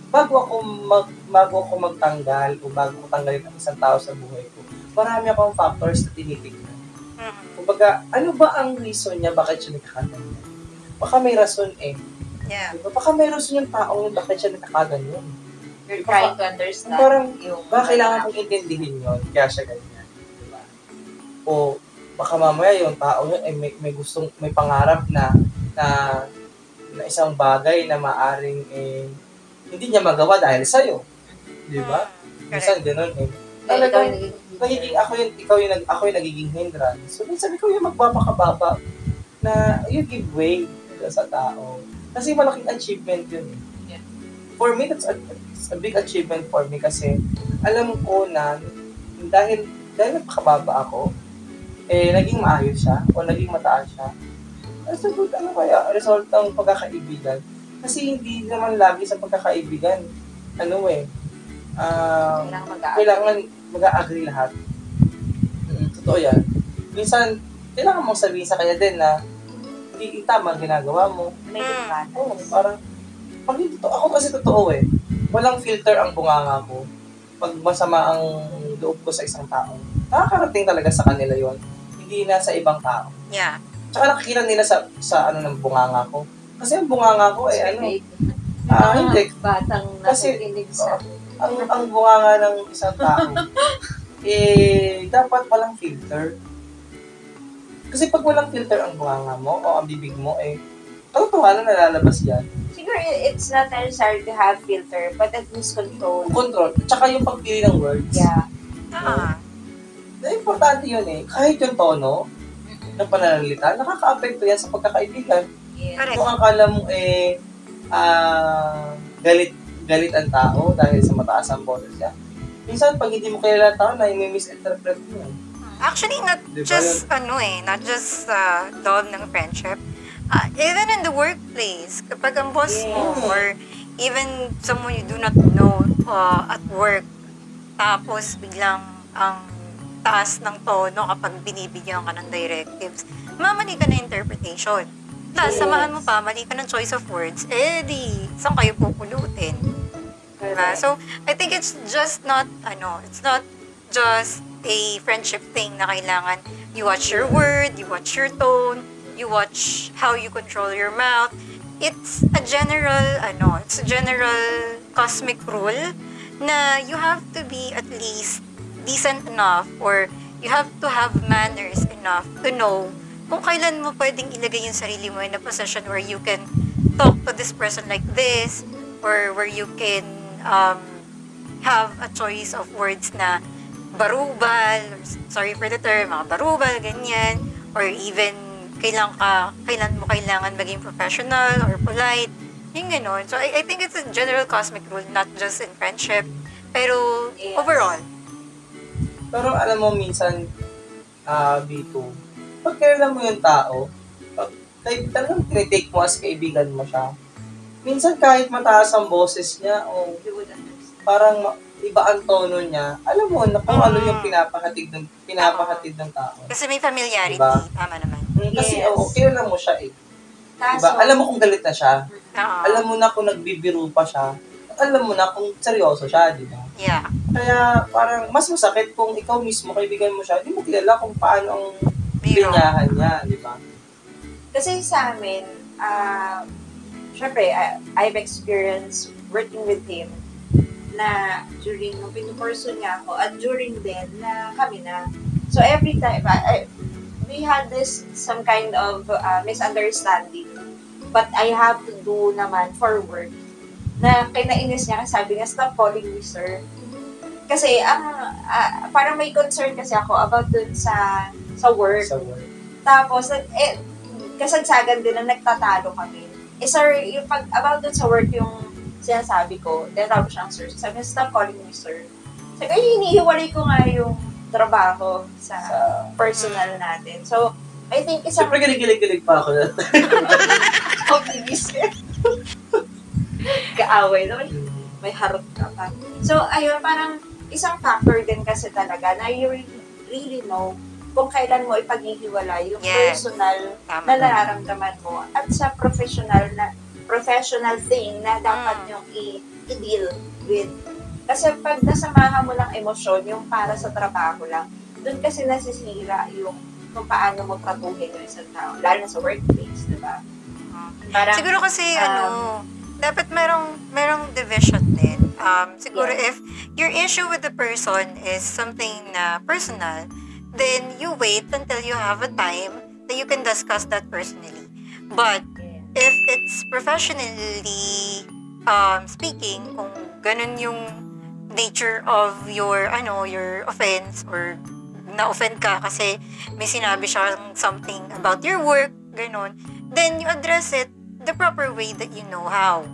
bago ako mag bago ako magtanggal o bago ko tanggalin ang isang tao sa buhay ko, marami akong factors na tinitignan.
Mhm.
Kumbaga, ano ba ang reason niya bakit siya nagkakaganyan? Baka may rason eh.
Yeah.
Diba? Baka may rason yung taong yun bakit siya nagkakaganyan.
You're trying to understand
Parang,
yung...
Baka kailangan kong intindihin yun, kaya siya ganyan. Diba? O baka mamaya yung tao yun ay may, may gustong, may pangarap na, na, na isang bagay na maaring eh, hindi niya magawa dahil sa'yo. Di ba?
Mm,
Minsan ganun eh. Talagang nagiging ako yung ikaw yung nag, ako yung nagiging hindrance. So minsan ikaw yung magpapakababa na you give way sa tao. Kasi malaking achievement yun. eh.
Yeah.
For me, that's a, it's a big achievement for me kasi alam ko na dahil dahil napakababa ako, eh, naging maayos siya o naging mataas siya. That's a good, ano kaya, result ng pagkakaibigan. Kasi hindi naman lagi sa pagkakaibigan, ano eh, ah,
Kailangan
mag-agree lahat. Mm, totoo yan. Minsan, kailangan mong sabihin sa kanya din na hindi tama ang ginagawa mo.
May
Mm.
difference.
Oo, parang, pag hindi totoo, ako kasi totoo eh. Walang filter ang bunganga ko. Pag masama ang loob ko sa isang tao, nakakarating talaga sa kanila yon Hindi na sa ibang tao.
Yeah.
Tsaka nakikita nila sa, sa ano ng bunganga ko. Kasi ang bunganga ko eh, ano, ah, hindi,
Batang
Kasi-
nakikinig sa...
ang ang bunganga ng isang tao, eh, dapat walang filter. Kasi pag walang filter ang bunganga mo o ang bibig mo, eh, katotohanan na lalabas yan.
Siguro it's not necessary to have filter, but at least control.
Control. Tsaka yung pagpili ng words.
Yeah.
Ah.
Na importante yun eh. Kahit yung tono ng pananalita, nakaka-apekto yan sa pagkakaibigan.
Yeah.
Correct.
Kung akala mo eh, ah, galit galit ang tao dahil sa mataas ang boses niya. Minsan, pag hindi mo kilala ang tao, na misinterpret mo.
Actually, not
Di ba
just, ano eh, not just sa loob ng friendship. Ah, even in the workplace, kapag ang boss mo,
Yeah.
or even someone you do not know uh, at work, tapos biglang ang taas ng tono kapag binibigyan ka ng directives, mamali ka na interpretation.
Yes.
samahan mo pa, mali ka ng choice of words, eh di, saan kayo pupulutin? Diba? So, I think it's just not, ano, it's not just a friendship thing na kailangan you watch your word, you watch your tone, you watch how you control your mouth. It's a general, ano, it's a general cosmic rule na you have to be at least decent enough or you have to have manners enough to know kung kailan mo pwedeng ilagay yung sarili mo in a position where you can talk to this person like this or where you can um, have a choice of words na barubal, sorry for the term, mga barubal, ganyan, or even kailan ka, kailan mo kailangan maging professional or polite, yung ganun. So, I, I think it's a general cosmic rule, not just in friendship, pero
yes.
overall.
Pero alam mo, minsan, ah, uh, B2, pagkailan mo yung tao, pag talagang tinitake mo as kaibigan mo siya, minsan kahit mataas ang boses niya o parang iba ang tono niya, alam mo na kung ano yung
mm.
pinapahatid ng pinapahatid ng tao.
Kasi may familiarity,
diba?
tama naman.
Mm, kasi
yes.
oh, kilala mo siya eh. Diba? Alam mo kung galit na siya.
Uh-oh.
Alam mo na kung nagbibiro pa siya. Alam mo na kung seryoso siya, di ba?
Yeah.
Kaya parang mas masakit kung ikaw mismo, kaibigan mo siya, hindi mo kilala kung paano ang
Biro.
linyahan niya, di ba?
kasi sa amin, ah, syempre, I, I've experienced working with him na during nung pinupurso niya ako at during din na kami na. So every time, I, I- we had this some kind of uh, misunderstanding but I have to do naman for work na kinainis niya kasi sabi niya, stop calling me sir. Kasi ang ah, parang may concern kasi ako about dun sa sa work.
Sa work.
Tapos, eh, kasagsagan din na nagtatalo kami. Eh, sir, yung pag, about dun sa work yung sinasabi ko, tinatawag siyang sir. Sabi niya, stop calling me sir. Sabi, ay, hinihiwalay ko nga yung trabaho sa
Sa...
personal natin. So, I think isang
Siyempre, gilig-gilig pa ako na.
optimist Kaaway naman. May harot ka pa. So, ayun, parang isang factor din kasi talaga na you really, really know kung kailan mo ipaghihiwalay yung
Yes.
personal
Tama.
na nararamdaman mo at sa professional na professional thing na dapat
Mm.
yung i- i-deal with. Kasi pag nasamahan mo lang emosyon, yung para sa trabaho lang, doon kasi nasisira yung kung paano mo tratuhin yung isang tao, lalo na sa workplace, di ba? Parang,
Siguro kasi,
um,
ano, dapat merong, merong division din. Um, siguro
Yes.
if your issue with the person is something na personal, then you wait until you have a time that you can discuss that personally. But if it's professionally um, speaking, kung ganun yung nature of your, ano, your offense or na-offend ka kasi may sinabi siya something about your work, ganun, then you address it the proper way that you know how.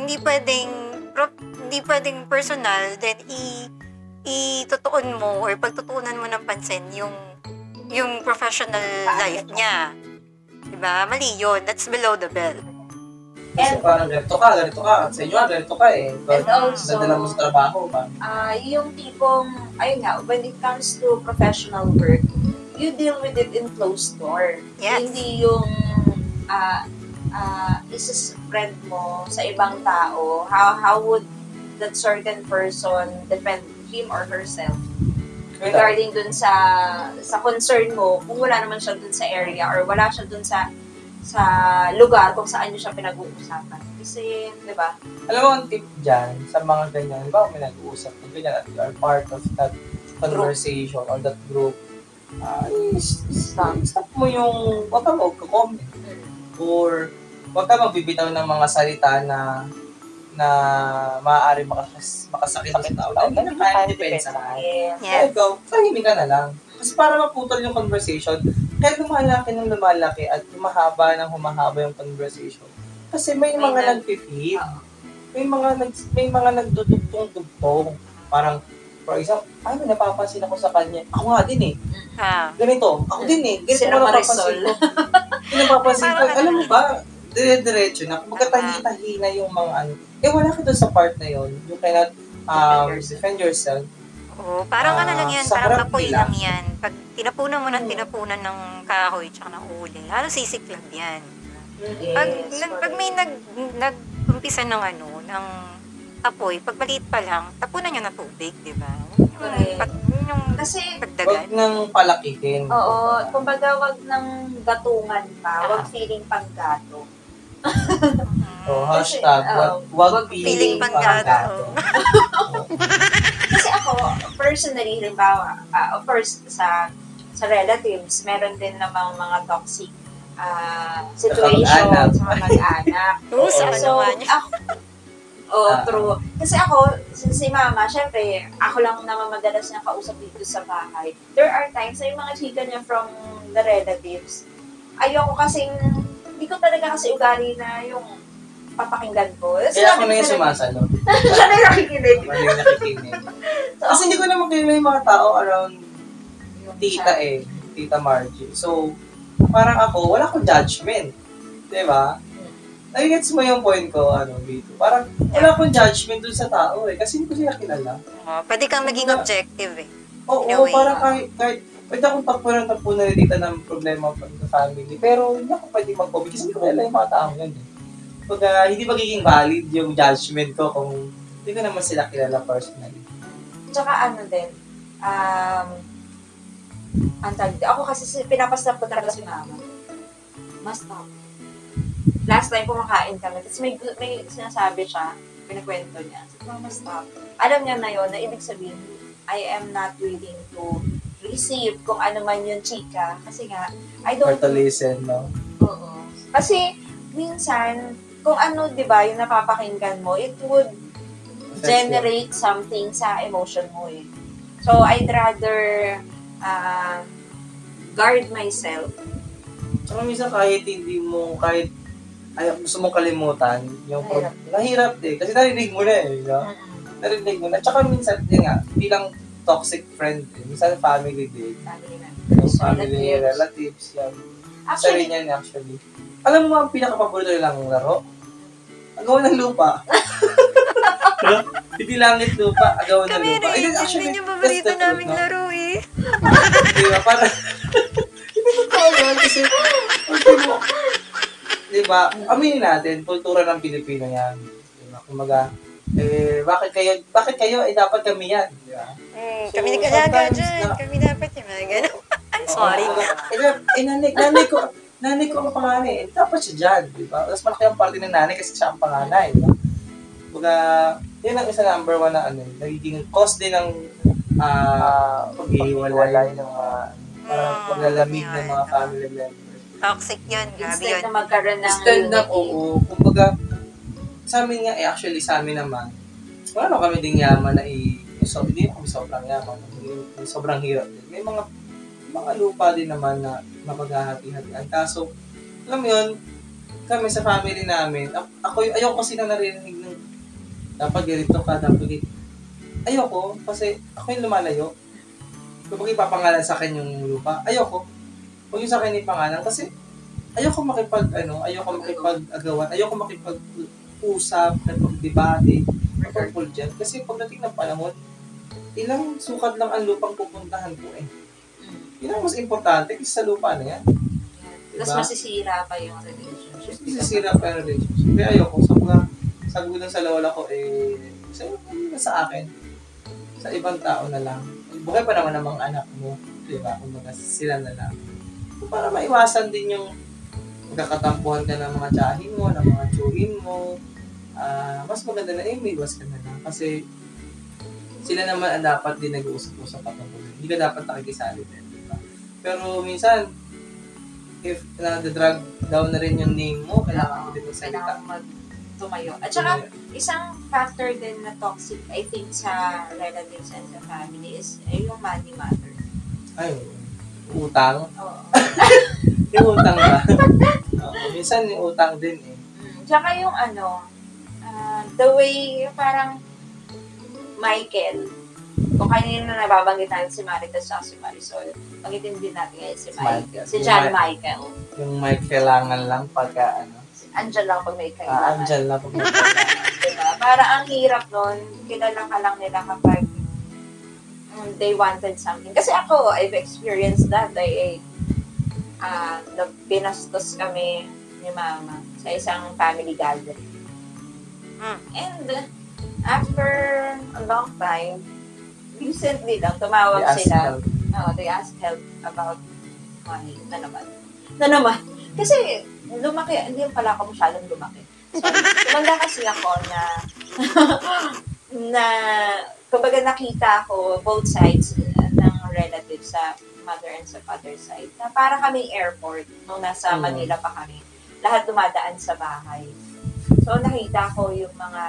Hindi pwedeng, pro- hindi pwedeng personal, then i itutuon mo or pagtutuunan mo ng pansin yung yung professional life niya. Diba? Mali yun. That's below the belt.
Kasi
And-
parang ganito ka, ganito ka. Sa inyo, ganito ka eh.
And also-
Dadala mo sa trabaho ba?
Ah, yung tipong, ayun nga, when it comes to professional work, you deal with it in closed door.
Yes.
Hindi yung ah ah isa-spread mo sa ibang tao. How how would that certain person defend him or herself regarding dun sa sa concern mo kung wala naman siya dun sa area or wala siya dun sa sa lugar kung saan niyo siya pinag-uusapan. Kasi, di ba?
Alam mo, ang tip dyan, sa mga ganyan, ba may nag-uusap ng ganyan at you are part of that conversation or that group, is- stop, stop mo yung, wag ka mag-comment. Or, wag ka magbibitaw ng mga salita na na maaari makas, makasakit sa tao. Dahil ganun kaya depensa.
Yes.
Kaya ikaw, tahimik ka na lang. Kasi para maputol yung conversation, kaya lumalaki ng lumalaki at humahaba ng humahaba yung conversation. Kasi may
May
mga
nag-
nag-feel,
Oo.
may mga nag may mga nagdudugtong-dugtong. Parang, for example, ay, may napapansin ako sa kanya. Ako nga din eh.
Ha.
Ganito. Ako din eh. Ganito
Sila
ko
Marisol.
napapansin ko. Napapansin ko.
Parang
Alam mo
ano
ba, dire-diretso na. Kumbaga tahi-tahi na yung mga ano. Eh, wala ka doon sa part na yon You cannot um,
Defend yourself.
Oo, parang
Ah,
ano lang yan,
sa
parang apoy
nila.
lang yan. Pag tinapunan mo ng tinapunan ng kahoy tsaka ng uli, lalo sisiklab yan. Pag,
Yes,
nag, pag may nag, nag-umpisa ng ano, ng apoy, pag maliit pa lang, tapunan nyo ng tubig, di ba? Pag, yung
Kasi,
Huwag
dagdagan.
nang palakihin.
oo, kumbaga wag ng gatungan pa, wag feeling panggato.
Oh,
Kasi,
hashtag,
oh,
wag,
wag
feeling
feeling panggato.
Kasi ako, personally, halimbawa, ah, of course, sa sa relatives, meron din namang mga toxic ah, situation sa mga mag-anak.
Oo, sa ano
so,
niya.
ako, Oo,
Ah.
true. Kasi ako, si, si mama, syempre, ako lang naman madalas niya kausap dito sa bahay. There are times na yung mga chika niya from the relatives, ayoko kasing, hindi ko talaga kasi ugali na yung papakinggan ko.
Kaya ako na yung sumasalot.
Siya na yung nakikinig.
Ako na yung nakikinig. Kasi hindi ko naman kilala yung mga tao around tita eh. Tita Margie. So, parang ako, wala akong judgment. Di ba? Nagigets mo yung point ko, ano, dito. Parang, wala akong judgment dun sa tao eh. Kasi hindi ko sila kilala.
Oo, pwede kang naging objective eh.
Oo,
a way.
parang kahit, kahit, pwede akong tapunan tapunan ni tita ng problema pa sa family. Pero hindi ako pwede mag-comment kasi hindi ko kilala yung mga tao yun eh. Pag ah, hindi magiging valid yung judgment ko kung hindi ko naman sila kilala personally.
Tsaka ano din, um, ang dito. Ako kasi si- pinapastap ko talaga si mama. Mas stop. Last time kumakain kami, tapos may, may sinasabi siya, pinakwento niya. Sabi, mama, stop. Alam niya na yon na ibig sabihin, I am not willing to receive kung ano man yung chika. Kasi nga, I
Or
don't
to listen, no?
Oo. Kasi, minsan, kung ano, di ba, yung napapakinggan mo, it would generate something sa emotion mo eh. So, I'd rather uh, guard myself.
Tsaka minsan kahit hindi mo, kahit ay, gusto mong kalimutan, yung
Mahirap.
nahirap eh. Kasi narinig mo na eh, no? Narinig mo na. Tsaka minsan, yun nga, hindi lang toxic friend eh. Minsan family din.
Family na.
Yung family,
Relatives.
relatives, yan.
Actually,
rin yan actually. Alam mo ang pinaka-paborito nilang laro? Agawan ng lupa. Hindi langit lupa, agawan ng
Kami
lupa.
rin,
Ayun, actually,
hindi yung
that's
paborito naming
no?
laro eh.
Di ba? Para, hindi totoo yun kasi, ultimo, di ba, aminin natin, kultura ng Pilipino yan. Di ba? Kumaga, eh, bakit kayo, bakit kayo, eh, dapat kami yan. Di ba?
Mm,
So,
kami nag-alaga dyan.
na-
Kami dapat yung mga gano'n. I'm sorry.
Oo, Eh, eh, nanay, nanay ko, nanay ko ang panganay. Eh, dapat siya dyan, di ba? Tapos malaki ang parte ng nanay kasi siya ang panganay, di ba? Baga, yun ang isa number one na ano, nagiging cause din ng ah paghihiwalay ng mga parang
Mm,
paglalamig ng mga family members.
Toxic yun. Grabe
instead
yun.
na magkaroon ng
Stand up,
unity.
oo. Kumbaga, sa amin nga, eh, actually sa amin naman, wala kami ding yaman na i so, hindi kami sobrang yaman, hindi, sobrang hirap din. May mga mga lupa din naman na mapaghahati-hatian. Kaso, alam mo yun, kami sa family namin, ako, ayoko kasi na narinig ng dapat ganito ka, dapat ganito. Ayoko, kasi ako yung lumalayo. Kapag ipapangalan sa akin yung lupa, ayoko. Huwag yung sa akin ipangalan kasi ayoko makipag, ano, ayoko makipag-agawan, ayoko makipag-usap, makipag-debate, makipag dyan. Kasi pagdating ng panahon, ilang sukat lang ang lupang pupuntahan ko eh. Yun ang mas importante kasi sa lupa na yan.
Tapos
Diba?
masisira pa yung relationship.
Sisira pa yung relationship. Kaya ayoko, sa mga sabi ko lang sa lawala ko, eh, sa, na sa akin, sa ibang tao na lang. Buhay pa naman ng mga anak mo, di ba? Kung sila na lang. Para maiwasan din yung magkakatampuhan ka ng mga tsahin mo, ng mga tsuhin mo. Ah, mas maganda na, eh, may iwas ka na lang. Kasi sila naman ang dapat din nag-uusap-usap at Hindi ka dapat nakikisali din, di ba? Pero minsan, if na-drag down na rin yung name mo, kailangan mo din magsalita.
Kailangan mag tumayo. At saka, isang factor din na toxic, I think, sa relatives and sa family is eh, yung money matter.
Ay, utang.
Oo.
Yung utang ba? Oo, minsan yung utang din eh.
Mm. Tsaka yung ano, ah, the way, yung parang Michael, kung kanina na nababanggit natin si Maritas at si Marisol, banggitin din natin ngayon si Michael.
Michael.
Si John Michael.
Yung may kailangan lang pagka ano.
Andyan lang pag may
Ah,
kailangan.
andyan lang pag may
diba? Para ang hirap nun, kilala ka lang nila kapag mm, they wanted something. Kasi ako, I've experienced that. I, uh, pinastos kami ni mama sa isang family gathering.
Mm.
And after a long time, recently lang, tumawag
They
sila.
help.
Oh, they ask help about money. Na naman. Na naman. Kasi, lumaki, hindi pala ako masyadong lumaki. So, tumanda kasi ako na, na, kumbaga nakita ko both sides ng relatives sa mother and sa father side. Na para kaming airport nung nasa
Mm.
Manila pa kami. Lahat dumadaan sa bahay. So, nakita ko yung mga,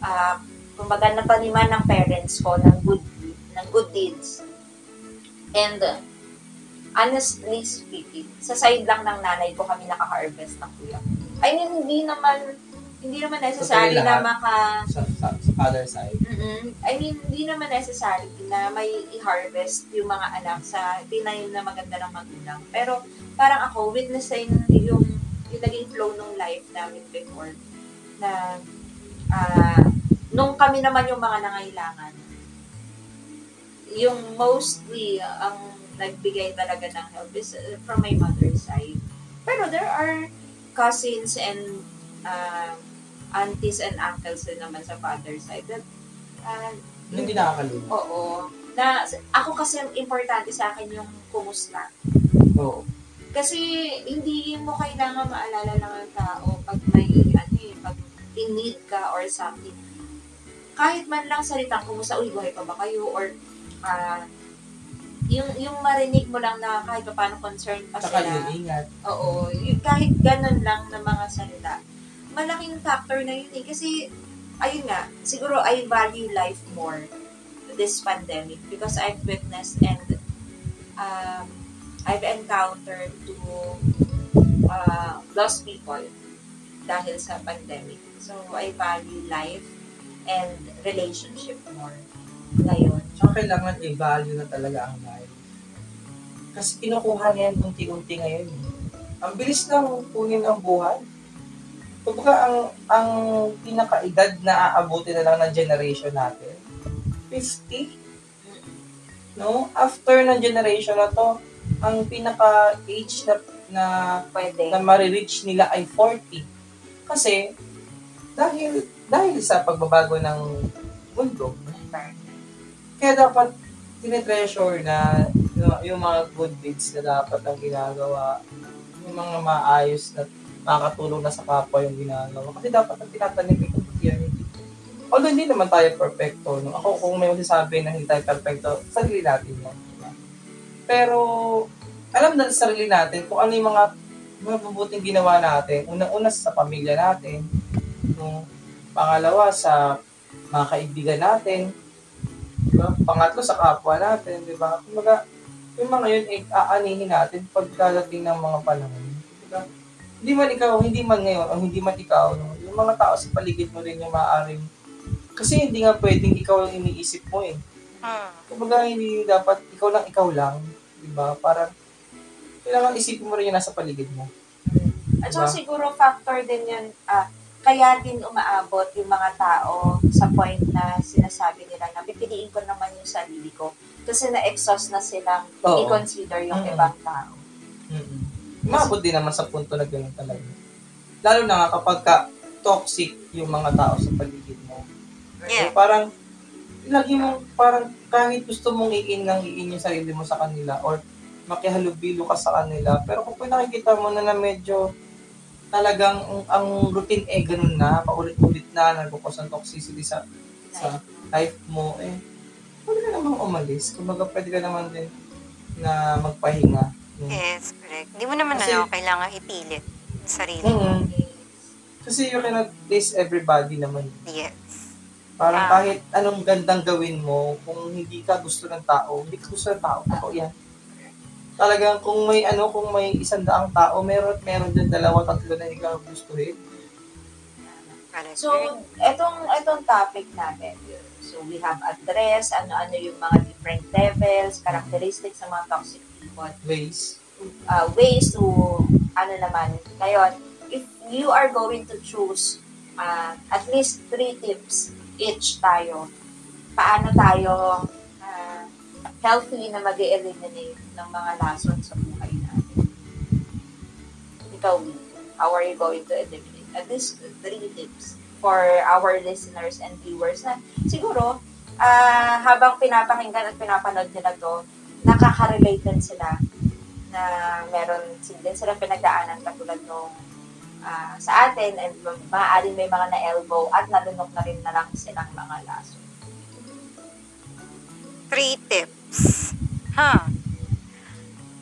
ah, kumbaga nataniman ng parents ko ng good ng good deeds. And uh, honestly speaking, sa side lang ng nanay ko kami nakaka-harvest ng kuya. I mean, hindi naman hindi naman necessary na maka
Sa, sa, sa father side.
Mm-mm. I mean, hindi naman necessary na may i-harvest yung mga anak sa tinanim na maganda ng magulang. Pero parang ako, witnessing yung, yung naging flow ng life namin before na ah, nung kami naman yung mga nangailangan, yung mostly uh, ang nagbigay talaga ng help is uh, from my mother's side. Pero there are cousins and uh, aunties and uncles din naman sa father's side that uh,
Hindi nakakaluma.
Oo. Na, ako kasi ang importante sa akin yung kumusta.
Oo.
Kasi hindi mo kailangan maalala lang ang tao pag may ano eh, pag in need ka or something. Kahit man lang salitang kumusta, uy, buhay pa ba kayo? Or ah, yung yung marinig mo lang na kahit pa paano concerned pa
Saka
sila.
yung ingat.
Oo, yung kahit ganun lang na mga salita, malaking factor na yun eh. Kasi, ayun nga, siguro I value life more this pandemic because I've witnessed and um, I've encountered to uh, lost people dahil sa pandemic. So, I value life and relationship more ngayon.
Tsaka kailangan i-value na talaga ang life. Kasi kinukuha niya yan unti-unti ngayon. eh. Ang bilis lang kunin ang buhay. Kumbaga, ang, ang pinaka-edad na aabuti na lang ng generation natin, 50. No? After ng generation na to, ang pinaka-age na, na,
Pwede.
na marireach nila ay 40. Kasi, dahil dahil sa pagbabago ng mundo, kaya dapat tinitreasure na yung, yung mga good deeds na dapat ang ginagawa, yung mga maayos na makakatulong na sa kapwa yung ginagawa. Kasi dapat ang tinatanim ito yan. Although hindi naman tayo perfecto. No? Ako kung may masasabi na hindi tayo perfecto, sarili natin yan. diba? Pero alam na sa sarili natin kung ano yung mga mabuting ginawa natin. Unang-una sa pamilya natin. No? Pangalawa sa mga kaibigan natin Diba? Pangatlo sa kapwa natin, di ba? Kumbaga, yung mga yun, eh, aanihin natin pagkadating ng mga panahon. Hindi man ikaw, hindi man ngayon, o hindi man ikaw, no? yung mga tao sa paligid mo rin yung maaaring, kasi hindi nga pwedeng ikaw ang iniisip mo eh.
Hmm.
Kumbaga, hindi dapat ikaw lang, ikaw lang. Di ba? Parang, kailangan isipin mo rin yung nasa paligid mo.
At saka
Diba?
siguro factor din yun, ah, kaya din umaabot yung mga tao sa point na sinasabi nila na pipiliin ko naman yung sarili ko kasi na-exhaust na silang
Oo.
i-consider yung
Mm.
ibang tao.
mm Umabot din naman sa punto na gano'n talaga. Lalo na nga kapag ka toxic yung mga tao sa paligid mo.
Yeah.
So, parang, lagi mo, parang kahit gusto mong iin ng iin yung sarili mo sa kanila or makihalubilo ka sa kanila. Pero kung nakikita mo na na medyo talagang ang, ang routine eh ganun na, paulit-ulit na, nagkukos ng toxicity sa sa life mo, eh, pwede ka namang umalis. Kumbaga, pwede ka naman din na magpahinga.
Yes, correct. Hindi mo naman
Kasi-
ano, kailangan ipilit yung sarili.
Mm. Kasi you cannot please everybody naman.
Yes.
Parang
Ah.
kahit anong gandang gawin mo, kung hindi ka gusto ng tao, hindi ka gusto ng tao, totoo yan. Talagang kung may ano, kung may isang daang tao, meron meron din dalawa, tatlo na hindi ka gustuhin.
So, etong etong topic natin, so we have address, ano-ano yung mga different levels, characteristics ng mga toxic people,
Ways.
uh, ways to, ano naman, ngayon, if you are going to choose uh, at least three tips each tayo, paano tayo uh, healthy na mag eliminate ng mga lason sa buhay natin. Ikaw, how are you going to eliminate? At least three tips for our listeners and viewers na siguro, ah habang pinapakinggan at pinapanood nila to, nakaka-relate din sila na meron din sila pinagdaanan katulad nung ah, sa atin and maaaring may mga na-elbow at nalunok na rin na lang silang mga laso.
Three tips. Huh.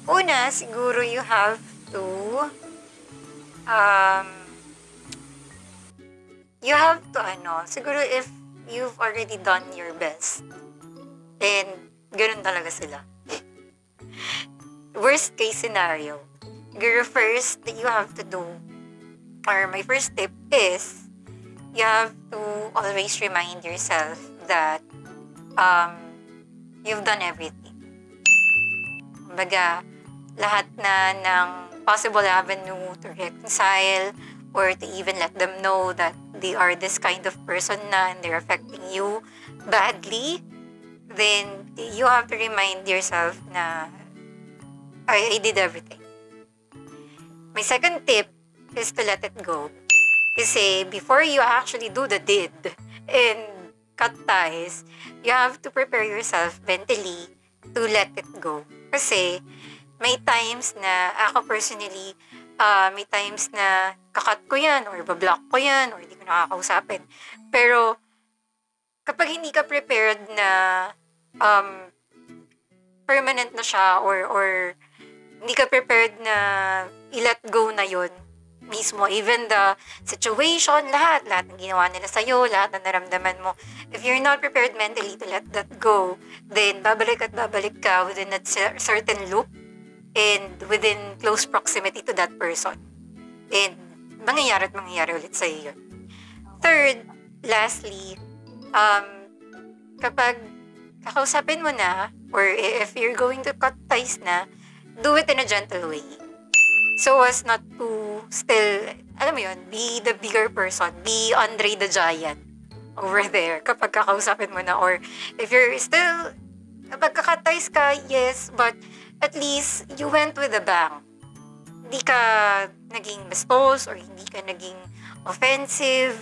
Una, siguro you have to um you have to ano, siguro if you've already done your best and ganun talaga sila. Worst case scenario, siguro first that you have to do or my first tip is you have to always remind yourself that um, you've done everything. Kumbaga, lahat na ng possible avenue to reconcile or to even let them know that they are this kind of person na and they're affecting you badly, then you have to remind yourself na I, I did everything. My second tip is to let it go. Kasi before you actually do the did and cut ties, you have to prepare yourself mentally to let it go. Kasi may times na ako personally, ah, may times na kakat ko yan or bablock ko yan or hindi ko nakakausapin. Pero kapag hindi ka prepared na um, permanent na siya or or hindi ka prepared na i-let go na yon mismo. Even the situation, lahat, lahat ng ginawa nila sa'yo, lahat ng naramdaman mo. If you're not prepared mentally to let that go, then babalik at babalik ka within cer- certain loop and within close proximity to that person. And mangyayari at mangyayari ulit sa'yo yun. Third, lastly, um, kapag kakausapin mo na, or if you're going to cut ties na, do it in a gentle way. So as not to still, alam mo yun, be the bigger person, be Andre the Giant over there kapag kakausapin mo na. Or if you're still, kapag kakatais ka, yes, but at least you went with a bang. Hindi ka naging bastos or hindi ka naging offensive.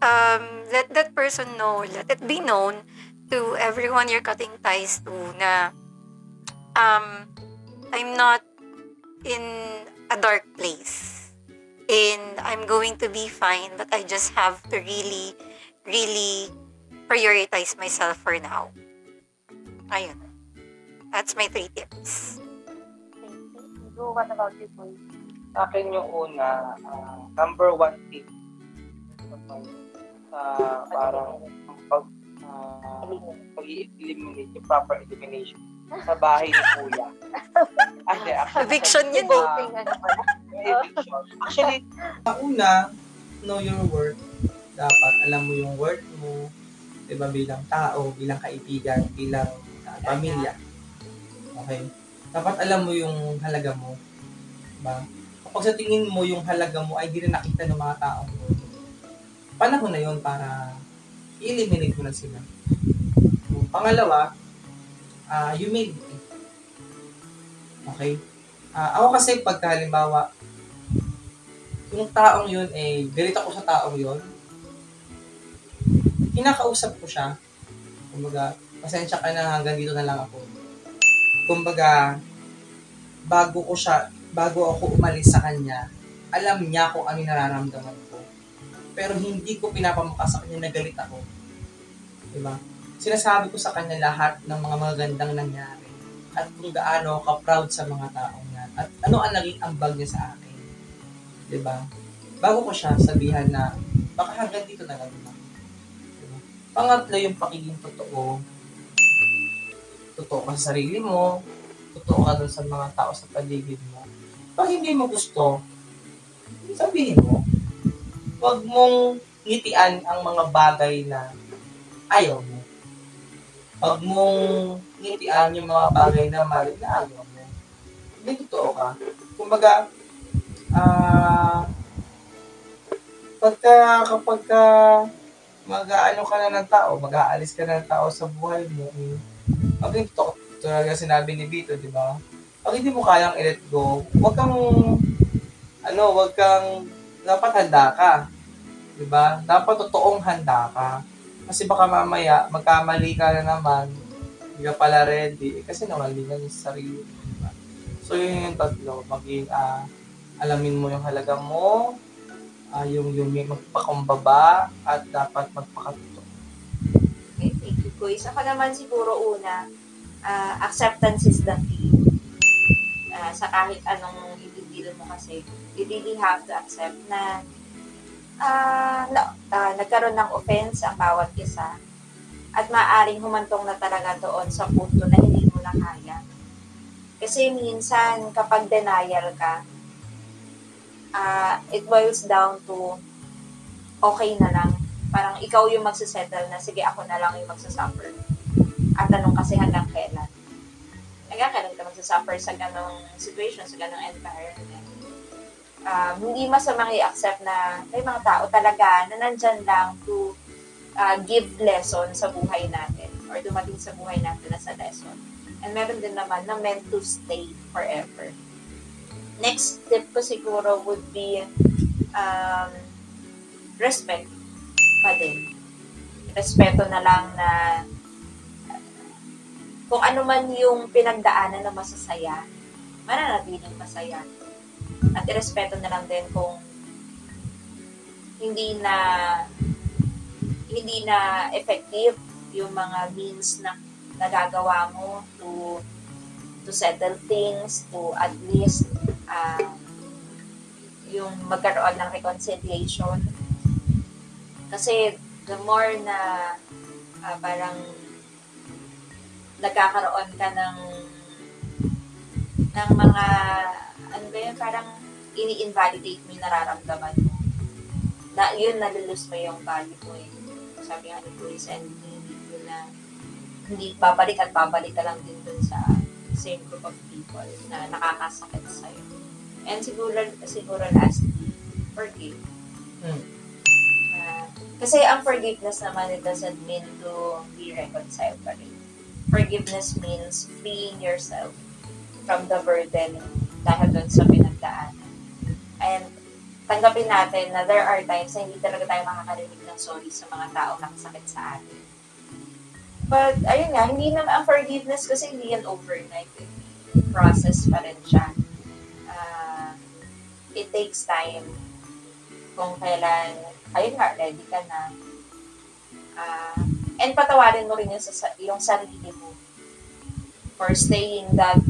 Um, let that person know, let it be known to everyone you're cutting ties to na um, I'm not in a dark place. And I'm going to be fine, but I just have to really, really prioritize myself for now. Ayun. That's my three tips.
So, what about you, Boy?
Sa akin yung una, ah, number one tip. Uh, parang pag, ah, pag-i-eliminate, yung proper elimination sa bahay ni Kuya. Hindi, actually,
Eviction yun eh.
eviction. Actually,
Ang una, know your worth. Dapat alam mo yung worth mo, 'di ba bilang tao, bilang kaibigan, bilang ah, pamilya. Okay? Dapat alam mo yung halaga mo. 'Di ba? Kapag sa tingin mo yung halaga mo ay di rin nakita ng mga tao mo, panahon na yun para i-eliminate mo na sila. Pangalawa, ah humility. Okay? Ah, ako kasi pagka halimbawa, yung taong yun eh, galit ako sa taong yun, kinakausap ko siya. Kumbaga, pasensya ka na hanggang dito na lang ako. Kumbaga, bago ko siya, bago ako umalis sa kanya, alam niya kung ano nararamdaman ko. Pero hindi ko pinapamukha sa kanya na galit ako. Diba? Sinasabi ko sa kanya lahat ng mga magagandang nangyari at kung gaano ka proud sa mga taong yan at ano ang naging ambag niya sa akin. 'di ba? Bago ko siya sabihan na baka hanggang dito na lang naman. Diba? Pangatlo yung pagiging totoo. Totoo ka sa sarili mo, totoo ka dun sa mga tao sa paligid mo. Pag hindi mo gusto, sabihin mo. Huwag mong ngitian ang mga bagay na ayaw mo. Huwag mong ngitian yung mga bagay na mali na ayaw mo. Hindi totoo ka. Kumbaga, ah, pagka, kapag ka mag-aano ka na ng tao, mag-aalis ka na ng tao sa buhay mo, eh, pag ito, talaga sinabi ni Vito, di ba? Pag hindi mo kayang i-let go, huwag kang, ano, huwag kang, dapat handa ka. Di ba? Dapat totoong handa ka. Kasi baka mamaya, magkamali ka na naman, hindi ka pala ready, eh, kasi nawalingan yung sarili. Di ba? So, yun yung tatlo. Maging, ah, alamin mo yung halaga mo, ah, yung, may magpakumbaba, at dapat magpakatuto.
Okay, thank you, Kuis. Ako naman siguro una, ah, acceptance is the key. Ah, sa kahit anong i-deal mo kasi, you really have to accept na ah, na, ah, nagkaroon ng offense ang bawat isa at maaaring humantong na talaga doon sa punto na hindi mo na kaya. Kasi minsan, kapag denial ka, ah, it boils down to okay na lang parang ikaw yung magsisettle na, sige, ako na lang yung magsasuffer. At tanong kasi hanggang kailan. Hanggang kailan ka magsasuffer sa ganong situation, sa ganong environment. Um, hindi masamang i-accept na may mga tao talaga na nandyan lang to uh, give lesson sa buhay natin or dumating sa buhay natin na sa lesson. And meron din naman na meant to stay forever. Next tip ko siguro would be um, respect pa din. Respeto na lang na kung ano man yung pinagdaanan na masasaya, mananatiling masaya. At irespeto na lang din kung hindi na hindi na effective yung mga means na nagagawa mo to to settle things, to at least uh, yung magkaroon ng reconciliation. Kasi the more na ah, parang nagkakaroon ka ng ng mga ano ba yun, parang ini-invalidate mo yung nararamdaman mo. Na, yun, nalulus mo yung value mo eh. Sabi nga ni Chris, and hindi mo na hindi babalik at babalik ka lang din dun sa same group of people na nakakasakit sa'yo. And siguro, siguro lastly, forgive.
Hmm.
Ah, kasi ang forgiveness naman, it doesn't mean to be reconciled pa rin. Forgiveness means freeing yourself from the burden dahil dun sa pinagdaanan. And tanggapin natin na there are times na hindi talaga tayo makakarinig ng sorry sa mga tao nakasakit sa atin. But, ayun nga, hindi naman ang forgiveness kasi hindi yan overnight. Eh. Process pa rin siya. Ah, it takes time kung kailan, ayun nga, ready ka na. Ah, and patawarin mo rin yung, sa, yung sarili mo for staying that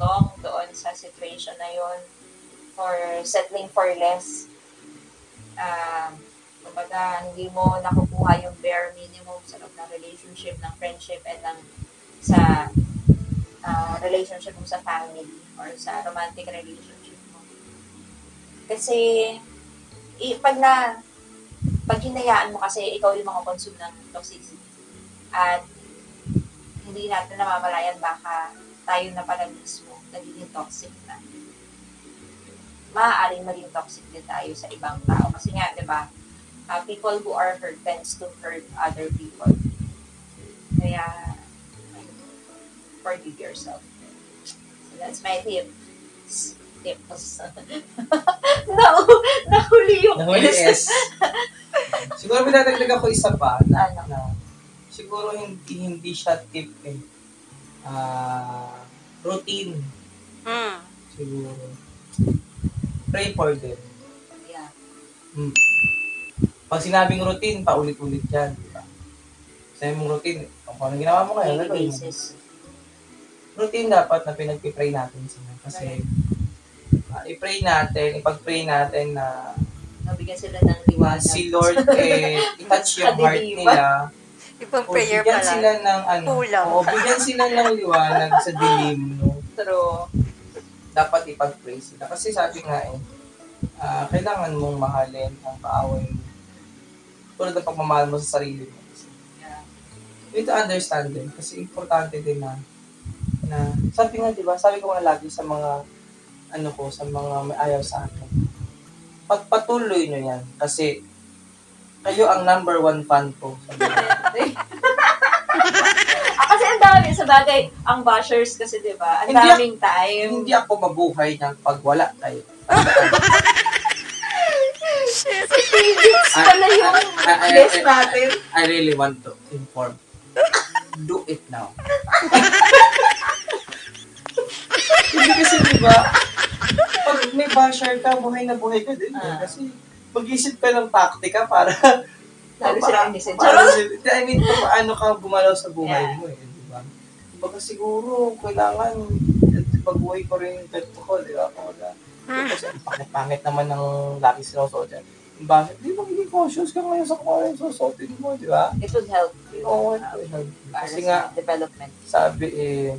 long doon sa situation na yon for settling for less. Um, Kumbaga, hindi mo nakukuha yung bare minimum sa loob ng relationship, ng friendship, and ng sa ah, relationship mo sa family or sa romantic relationship mo. Kasi, i- pag na, pag hinayaan mo kasi ikaw yung mga consume ng toxicity at hindi natin namamalayan baka tayo na pala mismo nagiging toxic na. Maaaring maging toxic din tayo sa ibang tao. Kasi nga, di ba, uh, people who are hurt tends to hurt other people. Kaya, forgive yourself. So that's my tip. Tips. Nahu nahuli yung
Nahuli
S.
S. siguro pinatagdag ako isa pa na,
Ano?
na siguro hindi hindi siya tip eh. Ah, routine
Mm.
siguro. Pray for them.
Yeah.
Hmm. Pag sinabing routine, paulit-ulit yan. di ba? Sabi mong routine, kung ano ginawa mo ngayon,
Daily
mo.
basis.
Routine dapat na pinagpipray natin sila. Kasi, ah, i-pray natin, ipag-pray natin na
Nabigyan sila ng
na
liwanag.
si Lord eh, i-touch yung heart nila.
Ibang
O
prayer
bigyan
pala.
sila ng ano,
Kulang.
o bigyan sila ng liwanag sa dilim, no?
True.
Dapat ipag-pray sila. Kasi sabi nga eh, ah, kailangan mong mahalin ang kaaway mo. Tulad ng pagmamahal mo sa sarili mo.
Yeah.
You need to understand them. Kasi importante din na, na sabi nga, di ba, sabi ko nga lagi sa mga, ano ko, sa mga may ayaw sa akin. Pagpatuloy nyo yan. Kasi, kayo ang number one fan ko.
Ah, kasi ang dami, sa bagay, ang bashers kasi, di ba? Ang
Hindi ak-
daming time.
Hindi ako mabuhay ng pag wala kayo.
It's pala yung
I- I- I-
natin.
I really want to inform. Do it now. Hindi kasi di ba, pag may basher ka, buhay na buhay ka din. eh.
Ah.
Kasi mag-isip ka ng taktika para
Lalo sila innocent.
para! I mean, kung paano ka gumalaw sa buhay
Yeah.
mo eh, di ba? Baka siguro, kailangan pag-buhay ko rin yung pet ko, di ba? Kung wala. Kasi ang pangit-pangit naman ng laki sinusuot yan. Bakit? Di ba magiging cautious ka ngayon sa kung ano yung susuotin mo, di ba?
It would help you.
Oo,
uh, para
kasi
sa
nga,
development.
sabi eh,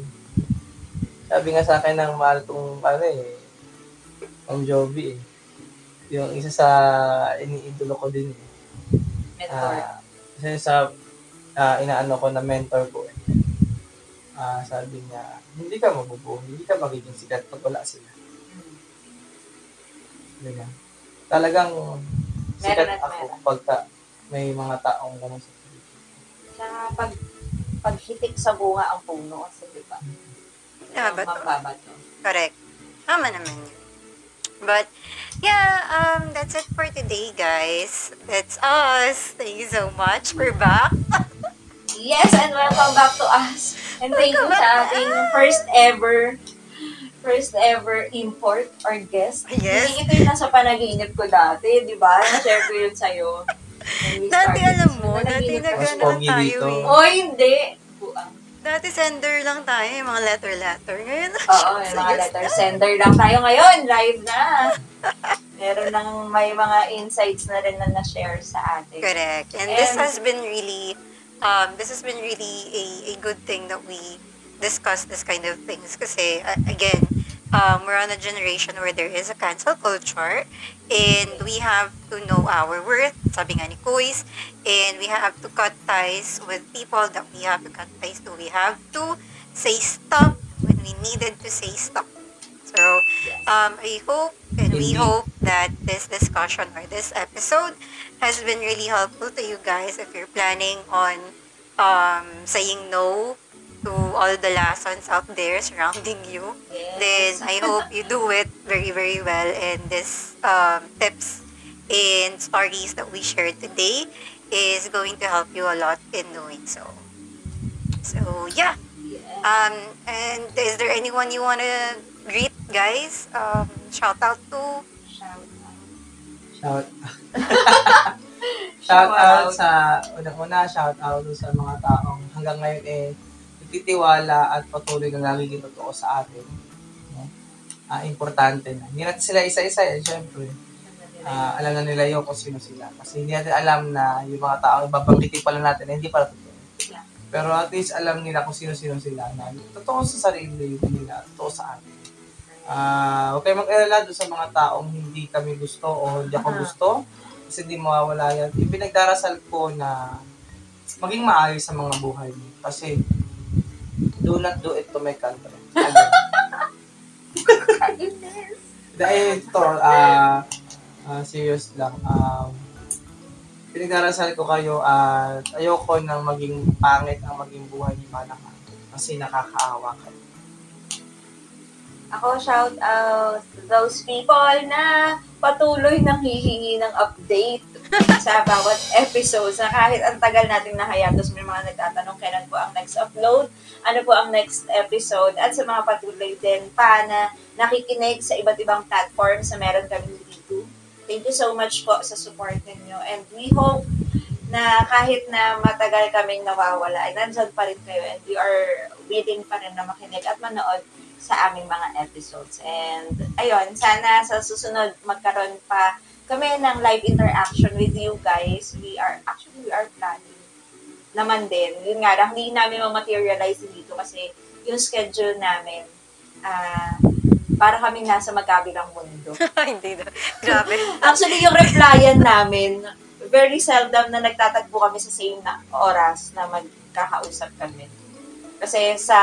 sabi nga sa akin ng mahal kong, ano eh, ang Jovi eh. Yung isa sa iniidolo ko din eh.
Mentor.
Ah, kasi sa ah, inaano ko na mentor ko eh. Ah, sabi niya, hindi ka mabubuo, hindi ka magiging sikat pag wala sila.
Mm.
Diba? Talagang sikat
at
ako
meron.
pagka may mga taong ganun sa.
Tsaka pag paghitik sa bunga ang puno kasi di ba?
Tama ba to?
Mababato.
Correct. Tama naman yun. But, yeah, um, that's it for today, guys. That's us. Thank you so much. We're back.
Yes, and welcome back to us. And thank you sa ating first ever first ever import or guest.
Yes.
Hindi ito yung nasa panaginip ko dati, di ba? Na-share ko yun sa'yo.
Dati, alam mo, dati nagano tayo
dito.
eh.
Oh, hindi.
Dati sender lang tayo, yung mga letter-letter. Ngayon,
Oo, may mga letter sender lang tayo ngayon. Live na. Meron nang may mga insights na rin na na-share sa atin.
Correct. And this
And-
has been really, um, this has been really a, a good thing that we discuss this kind of things. Kasi, uh, again, um, we're on a generation where there is a cancel culture and we have to know our worth, sabi nga ni Kuis, and we have to cut ties with people that we have to cut ties to. We have to say stop when we needed to say stop. So, um, I hope and we hope that this discussion or this episode has been really helpful to you guys if you're planning on um, saying no to all the lessons out there surrounding you.
Yes.
Then I hope you do it very, very well. And this um, tips and stories that we shared today is going to help you a lot in doing so. So, yeah.
Yeah.
Um, and is there anyone you want to greet, guys? Um, shout out to?
Shout out.
Shout Shout out sa unang-una, shout out sa mga taong hanggang ngayon eh nagtitiwala at patuloy na nagiging totoo sa atin. No? Ah, importante na. Hindi natin sila isa-isa eh, syempre. ah, alam na nila yun kung sino sila. Kasi hindi natin alam na yung mga tao, babanggitin pala natin, na hindi pala totoo. Pero at least alam nila kung sino-sino sila na totoo sa sarili nila, totoo sa atin. Ah, huwag kayong mag-alala doon sa mga taong hindi kami gusto o hindi ako gusto kasi hindi mawawala yan. Ipinagdarasal ko na maging maayos sa mga buhay niyo. Kasi do not do it to my country. Again. Dahil ito, ah, ah, serious lang. Um, pinagdarasal ko kayo at ayoko nang maging pangit ang maging buhay ni Manaka kasi nakakaawa kayo.
Ako, shout out to those people na patuloy nang hihingi ng update sa bawat episode. Na kahit ang tagal nating nahayatos, may mga nagtatanong kailan po ang next upload, ano po ang next episode, at sa mga patuloy din pa na nakikinig sa iba't ibang platforms na meron kami dito. Thank you so much po sa support ninyo. And we hope na kahit na matagal kaming nawawala, ay nandyan pa rin kayo and we are willing pa rin na makinig at manood sa aming mga episodes. And ayun, sana sa susunod magkaroon pa kami ng live interaction with you guys. We are, actually, we are planning naman din. Yun nga lang, hindi namin ma-materialize dito kasi yung schedule namin, ah, para kami nasa magkabilang mundo.
Hindi na. Grabe.
Actually, yung replyan namin, very seldom na nagtatagpo kami sa same na oras na magkakausap kami. Kasi sa,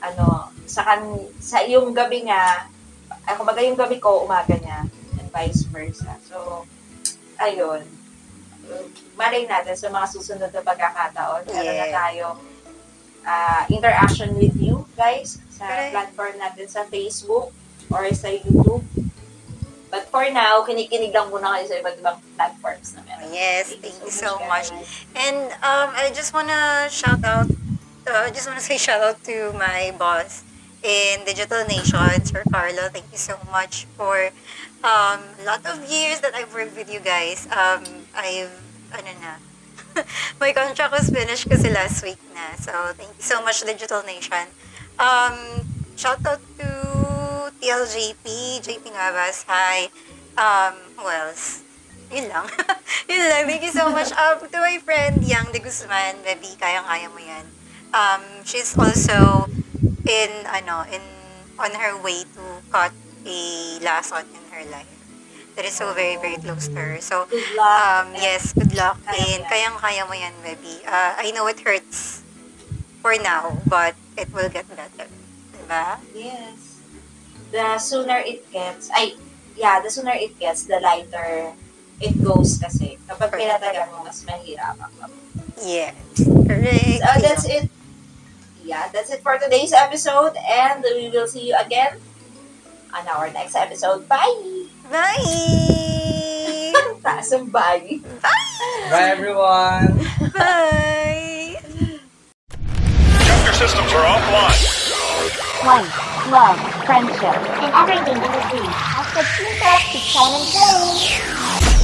ano, sa, kan, sa yung gabi nga, ay, kumbaga yung gabi ko, umaga niya, and vice versa. So, ayun. Malay natin sa mga susunod na pagkakataon, meron na tayong ah, interaction with you guys sa
Correct.
platform natin sa Facebook or sa YouTube. But for now, kinikinig lang muna kayo sa iba't ibang platforms na meron.
Yes, thank you so much.
guys.
And um, I just wanna shout out, uh, I just wanna say shout out to my boss in Digital Nation, Sir Carlo. Thank you so much for um, lot of years that I've worked with you guys. Um, I've, ano na, my contract was finished kasi last week na. So, thank you so much, Digital Nation. Um, shout out to TLJP, JP Ngabas. Hi. Um, who else? Yun lang. Yun lang. Thank you so much. Um, to my friend, Yang de Guzman, baby, kayang-kaya mo yan. Um, she's also in, ano, in, on her way to cut a lason in her life. That is so very, very close to her. So, um, yes, good luck. And
yan.
kayang-kaya mo yan, baby. Uh, I know it hurts for now, but it will get better. Diba?
Yes. The sooner it gets, ay, yeah, the sooner it gets, the lighter it goes kasi. Kapag
Correct.
pinatagal mo, mas mahirap ako.
Yes. Correct.
So, that's it. Yeah, that's it for today's episode and we will see you again on our next episode. Bye!
Bye!
Taas ang bye!
Bye everyone!
Bye!
Chapter systems are offline.
Life, love, friendship, and everything in between. As the team up to shine and flame.